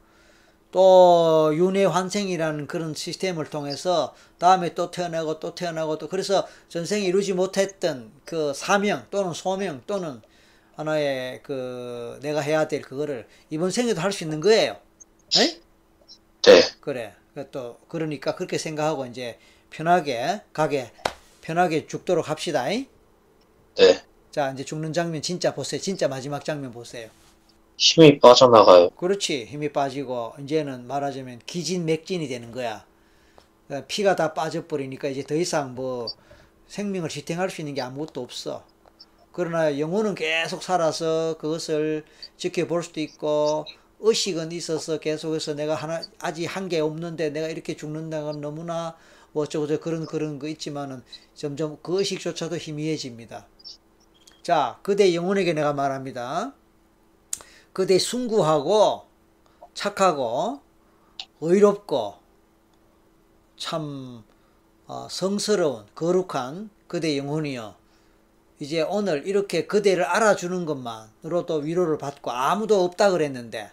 [SPEAKER 2] 또 윤회 환생이라는 그런 시스템을 통해서 다음에 또 태어나고 또 태어나고 또 그래서 전생에 이루지 못했던 그 사명 또는 소명 또는 하나의 그 내가 해야 될 그거를 이번 생에도 할 수 있는 거예요. 에?
[SPEAKER 3] 네.
[SPEAKER 2] 그래. 그또 그러니까 그렇게 생각하고 이제 편하게 가게 편하게 죽도록 합시다. 잉?
[SPEAKER 3] 네.
[SPEAKER 2] 자 이제 죽는 장면 진짜 보세요. 진짜 마지막 장면 보세요.
[SPEAKER 3] 힘이 빠져나가요.
[SPEAKER 2] 그렇지 힘이 빠지고 이제는 말하자면 기진맥진이 되는 거야. 그러니까 피가 다 빠져버리니까 이제 더 이상 뭐 생명을 지탱할 수 있는 게 아무것도 없어. 그러나 영혼은 계속 살아서 그것을 지켜볼 수도 있고 의식은 있어서 계속해서 내가 하나 아직 한 게 없는데 내가 이렇게 죽는다는 건 너무나 뭐 어쩌고저쩌고 그런 그런 거 있지만은 점점 그 의식조차도 희미해집니다. 자 그대 영혼에게 내가 말합니다. 그대 순구하고 착하고 의롭고 참 어, 성스러운 거룩한 그대 영혼이여. 이제 오늘 이렇게 그대를 알아주는 것만으로도 위로를 받고 아무도 없다 그랬는데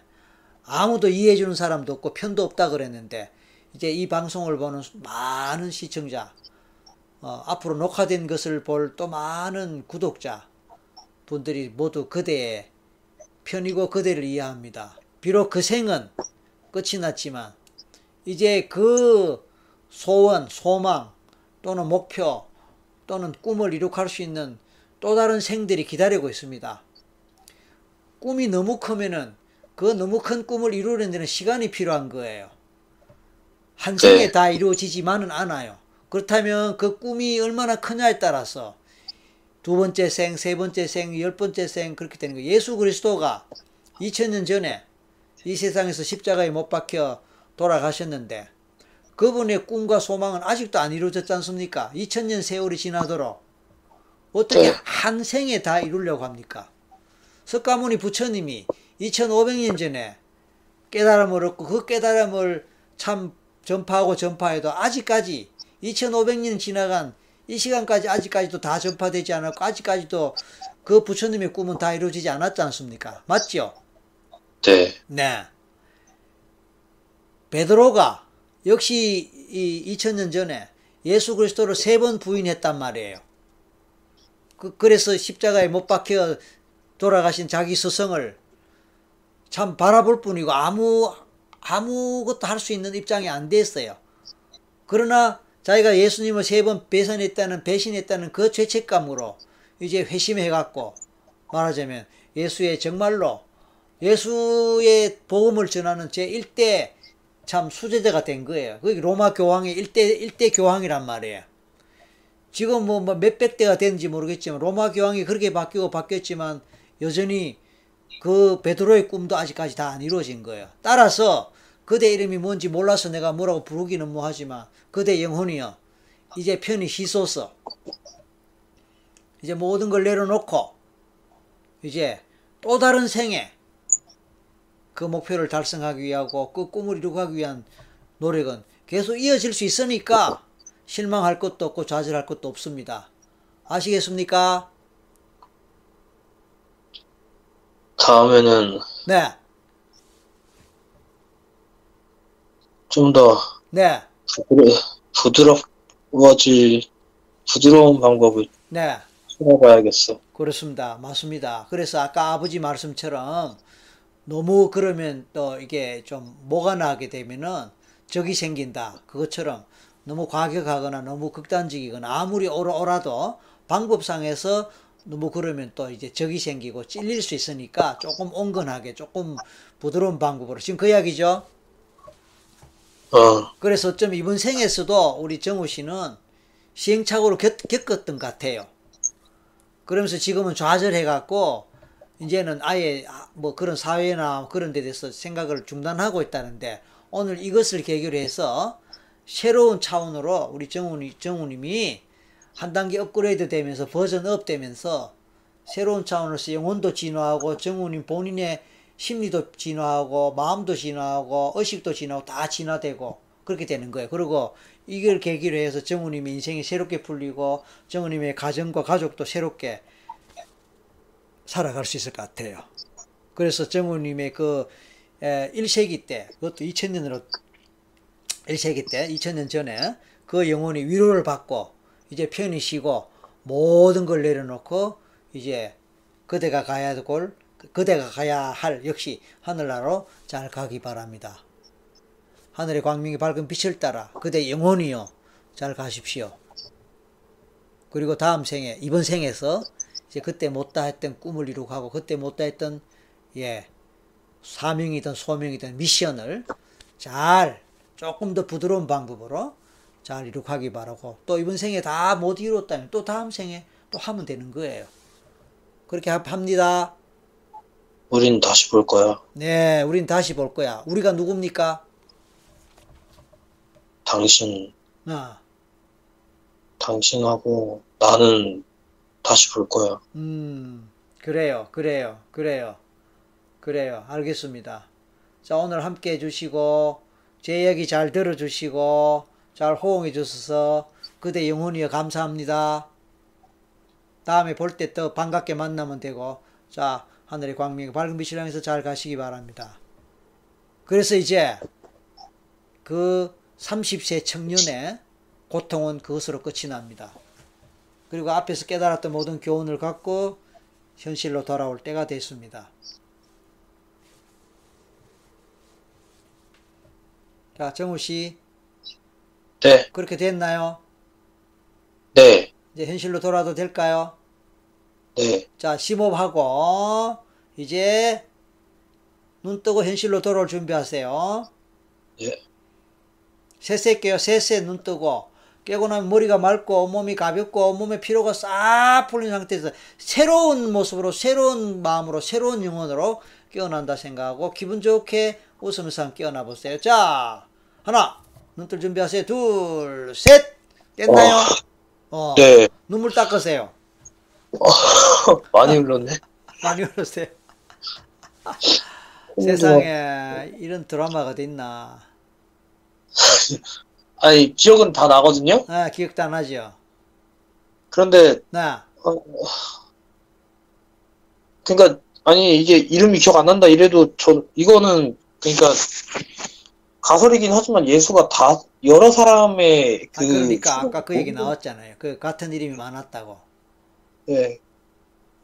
[SPEAKER 2] 아무도 이해해주는 사람도 없고 편도 없다 그랬는데 이제 이 방송을 보는 많은 시청자 어, 앞으로 녹화된 것을 볼 또 많은 구독자 분들이 모두 그대의 편이고 그대를 이해합니다. 비록 그 생은 끝이 났지만 이제 그 소원, 소망 또는 목표 또는 꿈을 이룩할 수 있는 또 다른 생들이 기다리고 있습니다. 꿈이 너무 크면은 그 너무 큰 꿈을 이루는 데는 시간이 필요한 거예요. 한 생에
[SPEAKER 3] 네.
[SPEAKER 2] 다 이루어지지만은 않아요. 그렇다면 그 꿈이 얼마나 크냐에 따라서 두 번째 생, 세 번째 생, 열 번째 생 그렇게 되는 거예요. 예수 그리스도가 2000년 전에 이 세상에서 십자가에 못 박혀 돌아가셨는데 그분의 꿈과 소망은 아직도 안 이루어졌지 않습니까? 2000년 세월이 지나도록 어떻게
[SPEAKER 3] 네.
[SPEAKER 2] 한 생에 다 이루려고 합니까? 석가모니 부처님이 2500년 전에 깨달음을 얻고 그 깨달음을 참 전파하고 전파해도 아직까지 2500년 지나간 이 시간까지 아직까지도 다 전파되지 않았고 아직까지도 그 부처님의 꿈은 다 이루어지지 않았지 않습니까? 맞죠?
[SPEAKER 3] 네.
[SPEAKER 2] 네. 베드로가 역시 이 2000년 전에 예수 그리스도를 세 번 부인했단 말이에요. 그, 그래서 십자가에 못 박혀 돌아가신 자기 스승을 참 바라볼 뿐이고 아무 아무것도 할 수 있는 입장이 안 됐어요. 그러나 자기가 예수님을 세 번 배신했다는 배신했다는 그 죄책감으로 이제 회심해 갖고 말하자면 예수의 정말로 예수의 복음을 전하는 제 1대 참 수제자가 된 거예요. 그게 로마 교황의 1대 1대 교황이란 말이에요. 지금 뭐, 뭐 몇백 대가 됐는지 모르겠지만 로마 교황이 그렇게 바뀌고 바뀌었지만 여전히 그 베드로의 꿈도 아직까지 다 안 이루어진 거예요. 따라서 그대 이름이 뭔지 몰라서 내가 뭐라고 부르기는 뭐하지만 그대 영혼이여 이제 편히 쉬소서. 이제 모든 걸 내려놓고 이제 또 다른 생에 그 목표를 달성하기 위하고 그 꿈을 이루기 위한 노력은 계속 이어질 수 있으니까 실망할 것도 없고 좌절할 것도 없습니다. 아시겠습니까?
[SPEAKER 3] 다음에는
[SPEAKER 2] 네,
[SPEAKER 3] 좀더
[SPEAKER 2] 네,
[SPEAKER 3] 부드러, 부드러워질, 부드러운 방법을
[SPEAKER 2] 네.
[SPEAKER 3] 찾아봐야겠어.
[SPEAKER 2] 그렇습니다. 맞습니다. 그래서 아까 아버지 말씀처럼 너무 그러면 또 이게 좀 뭐가 나게 되면은 적이 생긴다. 그것처럼 너무 과격하거나 너무 극단적이거나 아무리 오라, 오라도 방법상에서 너무 그러면 또 이제 적이 생기고 찔릴 수 있으니까 조금 온건하게 조금 부드러운 방법으로 지금 그 이야기죠.
[SPEAKER 3] 어,
[SPEAKER 2] 그래서 어쩜 이번 생에서도 우리 정우 씨는 시행착오를 겪, 겪었던 것 같아요. 그러면서 지금은 좌절해갖고 이제는 아예 뭐 그런 사회나 그런 데 대해서 생각을 중단하고 있다는데 오늘 이것을 계기로 해서 새로운 차원으로 우리 정훈이, 정우님이 한 단계 업그레이드 되면서 버전업 되면서 새로운 차원으로서 영혼도 진화하고 정우님 본인의 심리도 진화하고 마음도 진화하고 의식도 진화하고 다 진화되고 그렇게 되는 거예요. 그리고 이걸 계기로 해서 정우님의 인생이 새롭게 풀리고 정우님의 가정과 가족도 새롭게 살아갈 수 있을 것 같아요. 그래서 정우님의 그 에, 1세기 때, 그것도 2000년으로 1세기 때, 2000년 전에 그 영혼이 위로를 받고 이제 편히 쉬고 모든 걸 내려놓고 이제 그대가 가야 될 곳, 그대가 가야 할 역시 하늘나라로 잘 가기 바랍니다. 하늘의 광명이 밝은 빛을 따라 그대 영혼이요 잘 가십시오. 그리고 다음 생에 이번 생에서 이제 그때 못다 했던 꿈을 이루고 그때 못다 했던 예 사명이든 소명이든 미션을 잘 조금 더 부드러운 방법으로 잘 이룩하기 바라고 또 이번 생에 다 못 이뤘다면 또 다음 생에 또 하면 되는 거예요. 그렇게 합- 합니다.
[SPEAKER 3] 우린 다시 볼 거야.
[SPEAKER 2] 네, 우린 다시 볼 거야. 우리가 누굽니까?
[SPEAKER 3] 당신,
[SPEAKER 2] 아,
[SPEAKER 3] 당신하고 나는 다시 볼 거야.
[SPEAKER 2] 음, 그래요, 그래요, 그래요, 그래요. 알겠습니다. 자, 오늘 함께 해주시고, 제 이야기 잘 들어주시고, 잘 호응해 주셔서, 그대 영혼이여 감사합니다. 다음에 볼 때 또 반갑게 만나면 되고, 자, 하늘의 광명이 밝은 빛을 향해서 잘 가시기 바랍니다. 그래서 이제, 그 30세 청년의 고통은 그것으로 끝이 납니다. 그리고 앞에서 깨달았던 모든 교훈을 갖고 현실로 돌아올 때가 됐습니다. 자, 정우 씨,
[SPEAKER 3] 네,
[SPEAKER 2] 그렇게 됐나요?
[SPEAKER 3] 네,
[SPEAKER 2] 이제 현실로 돌아도 될까요?
[SPEAKER 3] 네,
[SPEAKER 2] 자, 심호흡하고, 이제, 눈 뜨고 현실로 돌아올 준비하세요.
[SPEAKER 3] 예.
[SPEAKER 2] 셋세 깨요. 셋세 눈 뜨고. 깨고 나면 머리가 맑고, 몸이 가볍고, 몸의 피로가 싹 풀린 상태에서 새로운 모습으로, 새로운 마음으로, 새로운 영혼으로 깨어난다 생각하고, 기분 좋게 웃으면서 깨어나 보세요. 자, 하나, 눈뜰 준비하세요. 둘, 셋! 깼나요? 어,
[SPEAKER 3] 네.
[SPEAKER 2] 눈물 닦으세요. [laughs]
[SPEAKER 3] 많이 흘렀네.
[SPEAKER 2] 많이 울으세요. [laughs] 세상에 이런 드라마가 있나. [laughs]
[SPEAKER 3] 아니, 기억은 다 나거든요?
[SPEAKER 2] 아, 기억도 안 하죠.
[SPEAKER 3] 그런데,
[SPEAKER 2] 나,
[SPEAKER 3] 그니까, 아니, 이게 이름이 기억 안 난다 이래도, 저, 이거는, 그니까, 가설이긴 하지만 예수가 다, 여러 사람의
[SPEAKER 2] 아,
[SPEAKER 3] 그.
[SPEAKER 2] 그러니까 아까 그 얘기 나왔잖아요. 그 같은 이름이 많았다고.
[SPEAKER 3] 네.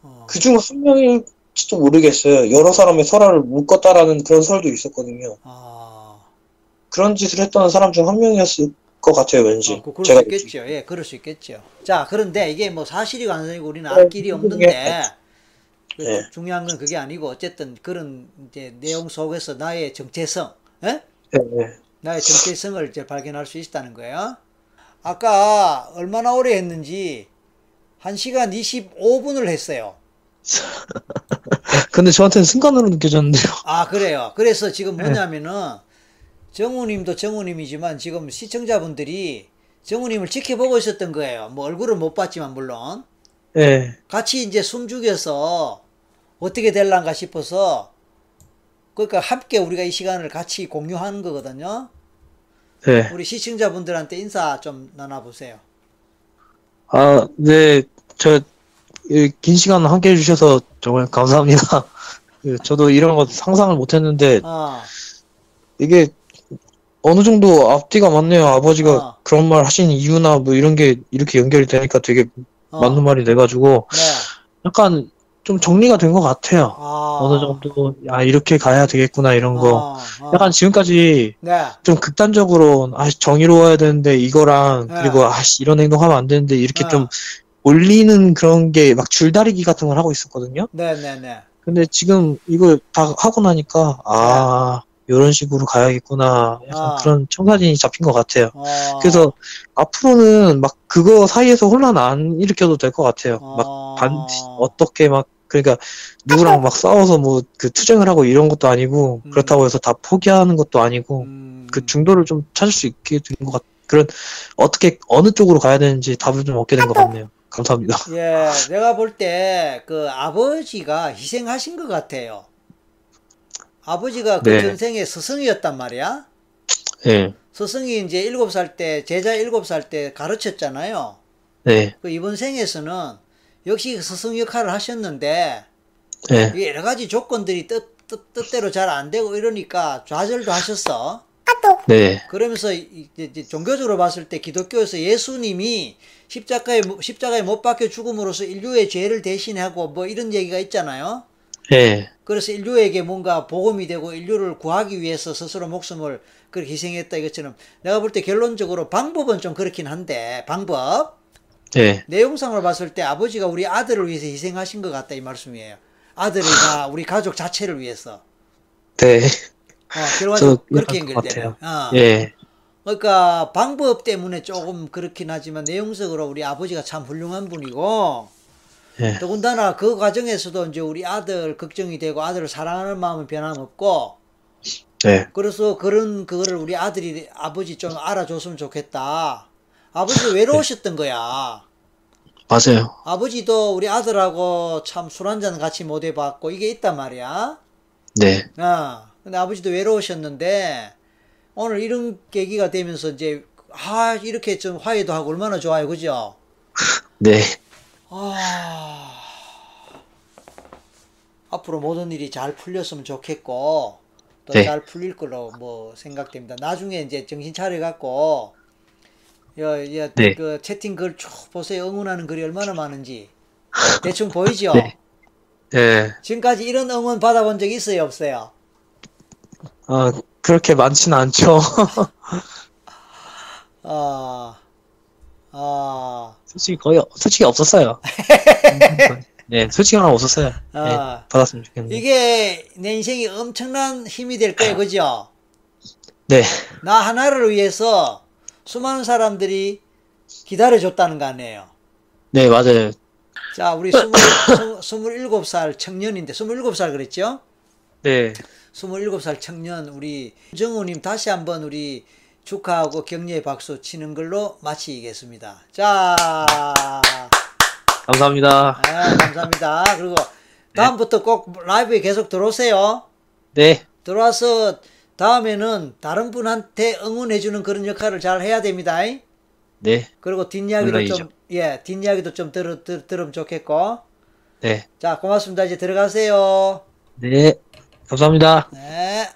[SPEAKER 2] 어.
[SPEAKER 3] 그중 한 명일지도 모르겠어요. 여러 사람의 설화를 묶었다라는 그런 설도 있었거든요.
[SPEAKER 2] 아,
[SPEAKER 3] 그런 짓을 했던 사람 중 한 명이었을 것 같아요, 왠지.
[SPEAKER 2] 어, 그, 그럴
[SPEAKER 3] 제가
[SPEAKER 2] 수 있겠죠. 예, 그럴 수 있겠죠. 자, 그런데 이게 뭐 사실이고 아니고 우리는
[SPEAKER 3] 네,
[SPEAKER 2] 알 길이 없는데, 그
[SPEAKER 3] 네.
[SPEAKER 2] 중요한 건 그게 아니고, 어쨌든 그런 이제 내용 속에서 나의 정체성, 예?
[SPEAKER 3] 네, 네.
[SPEAKER 2] 나의 정체성을 이제 발견할 수 있다는 거예요. 아까 얼마나 오래 했는지 1시간 25분을 했어요. [laughs]
[SPEAKER 1] 근데 저한테는 순간으로 느껴졌는데요.
[SPEAKER 2] 아, 그래요. 그래서 지금
[SPEAKER 1] 네.
[SPEAKER 2] 뭐냐면은 정우님도 정우님이지만 지금 시청자분들이 정우님을 지켜보고 있었던 거예요. 뭐 얼굴은 못 봤지만 물론.
[SPEAKER 1] 예.
[SPEAKER 2] 같이 이제 숨죽여서 어떻게 될란가 싶어서 그러니까 함께 우리가 이 시간을 같이 공유하는 거거든요.
[SPEAKER 1] 네.
[SPEAKER 2] 우리 시청자분들한테 인사 좀 나눠보세요.
[SPEAKER 1] 아, 네. 저, 이긴 시간 함께 해주셔서 정말 감사합니다. [laughs] 그, 저도 이런 거 상상을 못 했는데,
[SPEAKER 2] 어,
[SPEAKER 1] 이게 어느 정도 앞뒤가 맞네요. 아버지가
[SPEAKER 2] 어.
[SPEAKER 1] 그런 말 하신 이유나 뭐 이런 게 이렇게 연결이 되니까 되게
[SPEAKER 2] 어,
[SPEAKER 1] 맞는 말이 돼가지고,
[SPEAKER 2] 네.
[SPEAKER 1] 약간 좀 정리가 된 것 같아요.
[SPEAKER 2] 아,
[SPEAKER 1] 어느 정도, 아, 이렇게 가야 되겠구나, 이런 거.
[SPEAKER 2] 어, 어.
[SPEAKER 1] 약간 지금까지
[SPEAKER 2] 네.
[SPEAKER 1] 좀 극단적으로, 아, 정의로워야 되는데, 이거랑,
[SPEAKER 2] 네.
[SPEAKER 1] 그리고, 아, 이런 행동하면 안 되는데, 이렇게
[SPEAKER 2] 네.
[SPEAKER 1] 좀 올리는 그런 게 막 줄다리기 같은 걸 하고 있었거든요.
[SPEAKER 2] 네, 네, 네.
[SPEAKER 1] 근데 지금 이걸 다 하고 나니까, 아, 이런 식으로 가야겠구나. 약간
[SPEAKER 2] 아.
[SPEAKER 1] 그런 청사진이 잡힌 것 같아요.
[SPEAKER 2] 어,
[SPEAKER 1] 그래서 앞으로는 막 그거 사이에서 혼란 안 일으켜도 될 것 같아요. 막
[SPEAKER 2] 어,
[SPEAKER 1] 반, 어떻게 막, 그러니까 누구랑 막 싸워서 뭐 그 투쟁을 하고 이런 것도 아니고,
[SPEAKER 2] 음.
[SPEAKER 1] 그렇다고 해서 다 포기하는 것도 아니고,
[SPEAKER 2] 음,
[SPEAKER 1] 그 중도를 좀 찾을 수 있게 된 것 같, 그런, 어떻게, 어느 쪽으로 가야 되는지 답을 좀 얻게 된 것 같네요. 감사합니다. [laughs]
[SPEAKER 2] 예, 내가 볼 때 그 아버지가 희생하신 것 같아요. 아버지가 그
[SPEAKER 1] 네.
[SPEAKER 2] 전생에 스승이었단 말이야.
[SPEAKER 1] 네,
[SPEAKER 2] 스승이 이제 일곱 살 때, 제자 일곱 살 때 가르쳤잖아요.
[SPEAKER 1] 네,
[SPEAKER 2] 그 이번 생에서는 역시 그 스승 역할을 하셨는데,
[SPEAKER 1] 네.
[SPEAKER 2] 여러 가지 조건들이 뜻, 뜻, 뜻대로 잘 안 되고 이러니까 좌절도 하셨어.
[SPEAKER 1] 네.
[SPEAKER 2] 그러면서 이- 이제 이제 종교적으로 봤을 때 기독교에서 예수님이 십자가에 못- 십자가에 못 박혀 죽음으로써 인류의 죄를 대신하고 뭐 이런 얘기가 있잖아요.
[SPEAKER 1] 네.
[SPEAKER 2] 그래서 인류에게 뭔가 복음이 되고 인류를 구하기 위해서 스스로 목숨을 그렇게 희생했다 이것처럼 내가 볼 때 결론적으로 방법은 좀 그렇긴 한데 방법
[SPEAKER 1] 네.
[SPEAKER 2] 내용상으로 봤을 때 아버지가 우리 아들을 위해서 희생하신 것 같다 이 말씀이에요. 아들이나 우리 가족 자체를 위해서.
[SPEAKER 1] 네.
[SPEAKER 2] 어, 결과적으로
[SPEAKER 1] 저
[SPEAKER 2] 그렇게 연결되네. 어.
[SPEAKER 1] 예.
[SPEAKER 2] 그러니까 방법 때문에 조금 그렇긴 하지만 내용적으로 우리 아버지가 참 훌륭한 분이고
[SPEAKER 1] 예.
[SPEAKER 2] 더군다나 그 과정에서도 이제 우리 아들 걱정이 되고 아들을 사랑하는 마음은 변함없고
[SPEAKER 1] 네.
[SPEAKER 2] 그래서 그런 그거를 우리 아들이 아버지 좀 알아줬으면 좋겠다. 아버지가 외로우셨던 거야.
[SPEAKER 1] 맞아요.
[SPEAKER 2] 아버지도 우리 아들하고 참 술 한잔 같이 못 해봤고 이게 있단 말이야.
[SPEAKER 1] 네.
[SPEAKER 2] 아, 근데 아버지도 외로우셨는데 오늘 이런 계기가 되면서 이제 아 이렇게 좀 화해도 하고 얼마나 좋아요, 그죠? [laughs]
[SPEAKER 1] 네.
[SPEAKER 2] 아 앞으로 모든 일이 잘 풀렸으면 좋겠고 또
[SPEAKER 1] 네.
[SPEAKER 2] 잘 풀릴 걸로 뭐 생각됩니다. 나중에 이제 정신 차려 갖고 여 여
[SPEAKER 1] 네.
[SPEAKER 2] 그 채팅 글 쭉 보세요. 응원하는 글이 얼마나 많은지 [laughs] 대충 보이죠?
[SPEAKER 1] 네. 예.
[SPEAKER 2] 지금까지 이런 응원 받아본 적 있어요, 없어요?
[SPEAKER 1] 아, 그렇게 많지는 않죠. [laughs]
[SPEAKER 2] 아, 아,
[SPEAKER 1] 솔직히 거의, 솔직히 없었어요. [laughs] 네, 솔직히 하나 없었어요. 네,
[SPEAKER 2] 아.
[SPEAKER 1] 받았으면 좋겠는데.
[SPEAKER 2] 이게 내 인생이 엄청난 힘이 될 거예요, 그죠?
[SPEAKER 1] 네.
[SPEAKER 2] 나 하나를 위해서 수많은 사람들이 기다려줬다는 거 아니에요.
[SPEAKER 1] 네, 맞아요.
[SPEAKER 2] 자, 우리 스물, 스- 스물일곱 살 청년인데, 스물일곱 살 그랬죠?
[SPEAKER 1] 네.
[SPEAKER 2] 스물일곱 살 청년, 우리 정우님 다시 한번 우리 축하하고 격려의 박수 치는 걸로 마치겠습니다. 자,
[SPEAKER 1] 감사합니다.
[SPEAKER 2] 아, 감사합니다. 그리고 다음부터 꼭 라이브에 계속 들어오세요.
[SPEAKER 1] 네.
[SPEAKER 2] 들어와서 다음에는 다른 분한테 응원해주는 그런 역할을 잘 해야 됩니다.
[SPEAKER 1] 네.
[SPEAKER 2] 그리고 뒷이야기도
[SPEAKER 1] 물론이죠.
[SPEAKER 2] 좀, 예, 뒷이야기도 좀 들어, 들, 들으면 좋겠고.
[SPEAKER 1] 네.
[SPEAKER 2] 자, 고맙습니다. 이제 들어가세요.
[SPEAKER 1] 네. 감사합니다.
[SPEAKER 2] 네.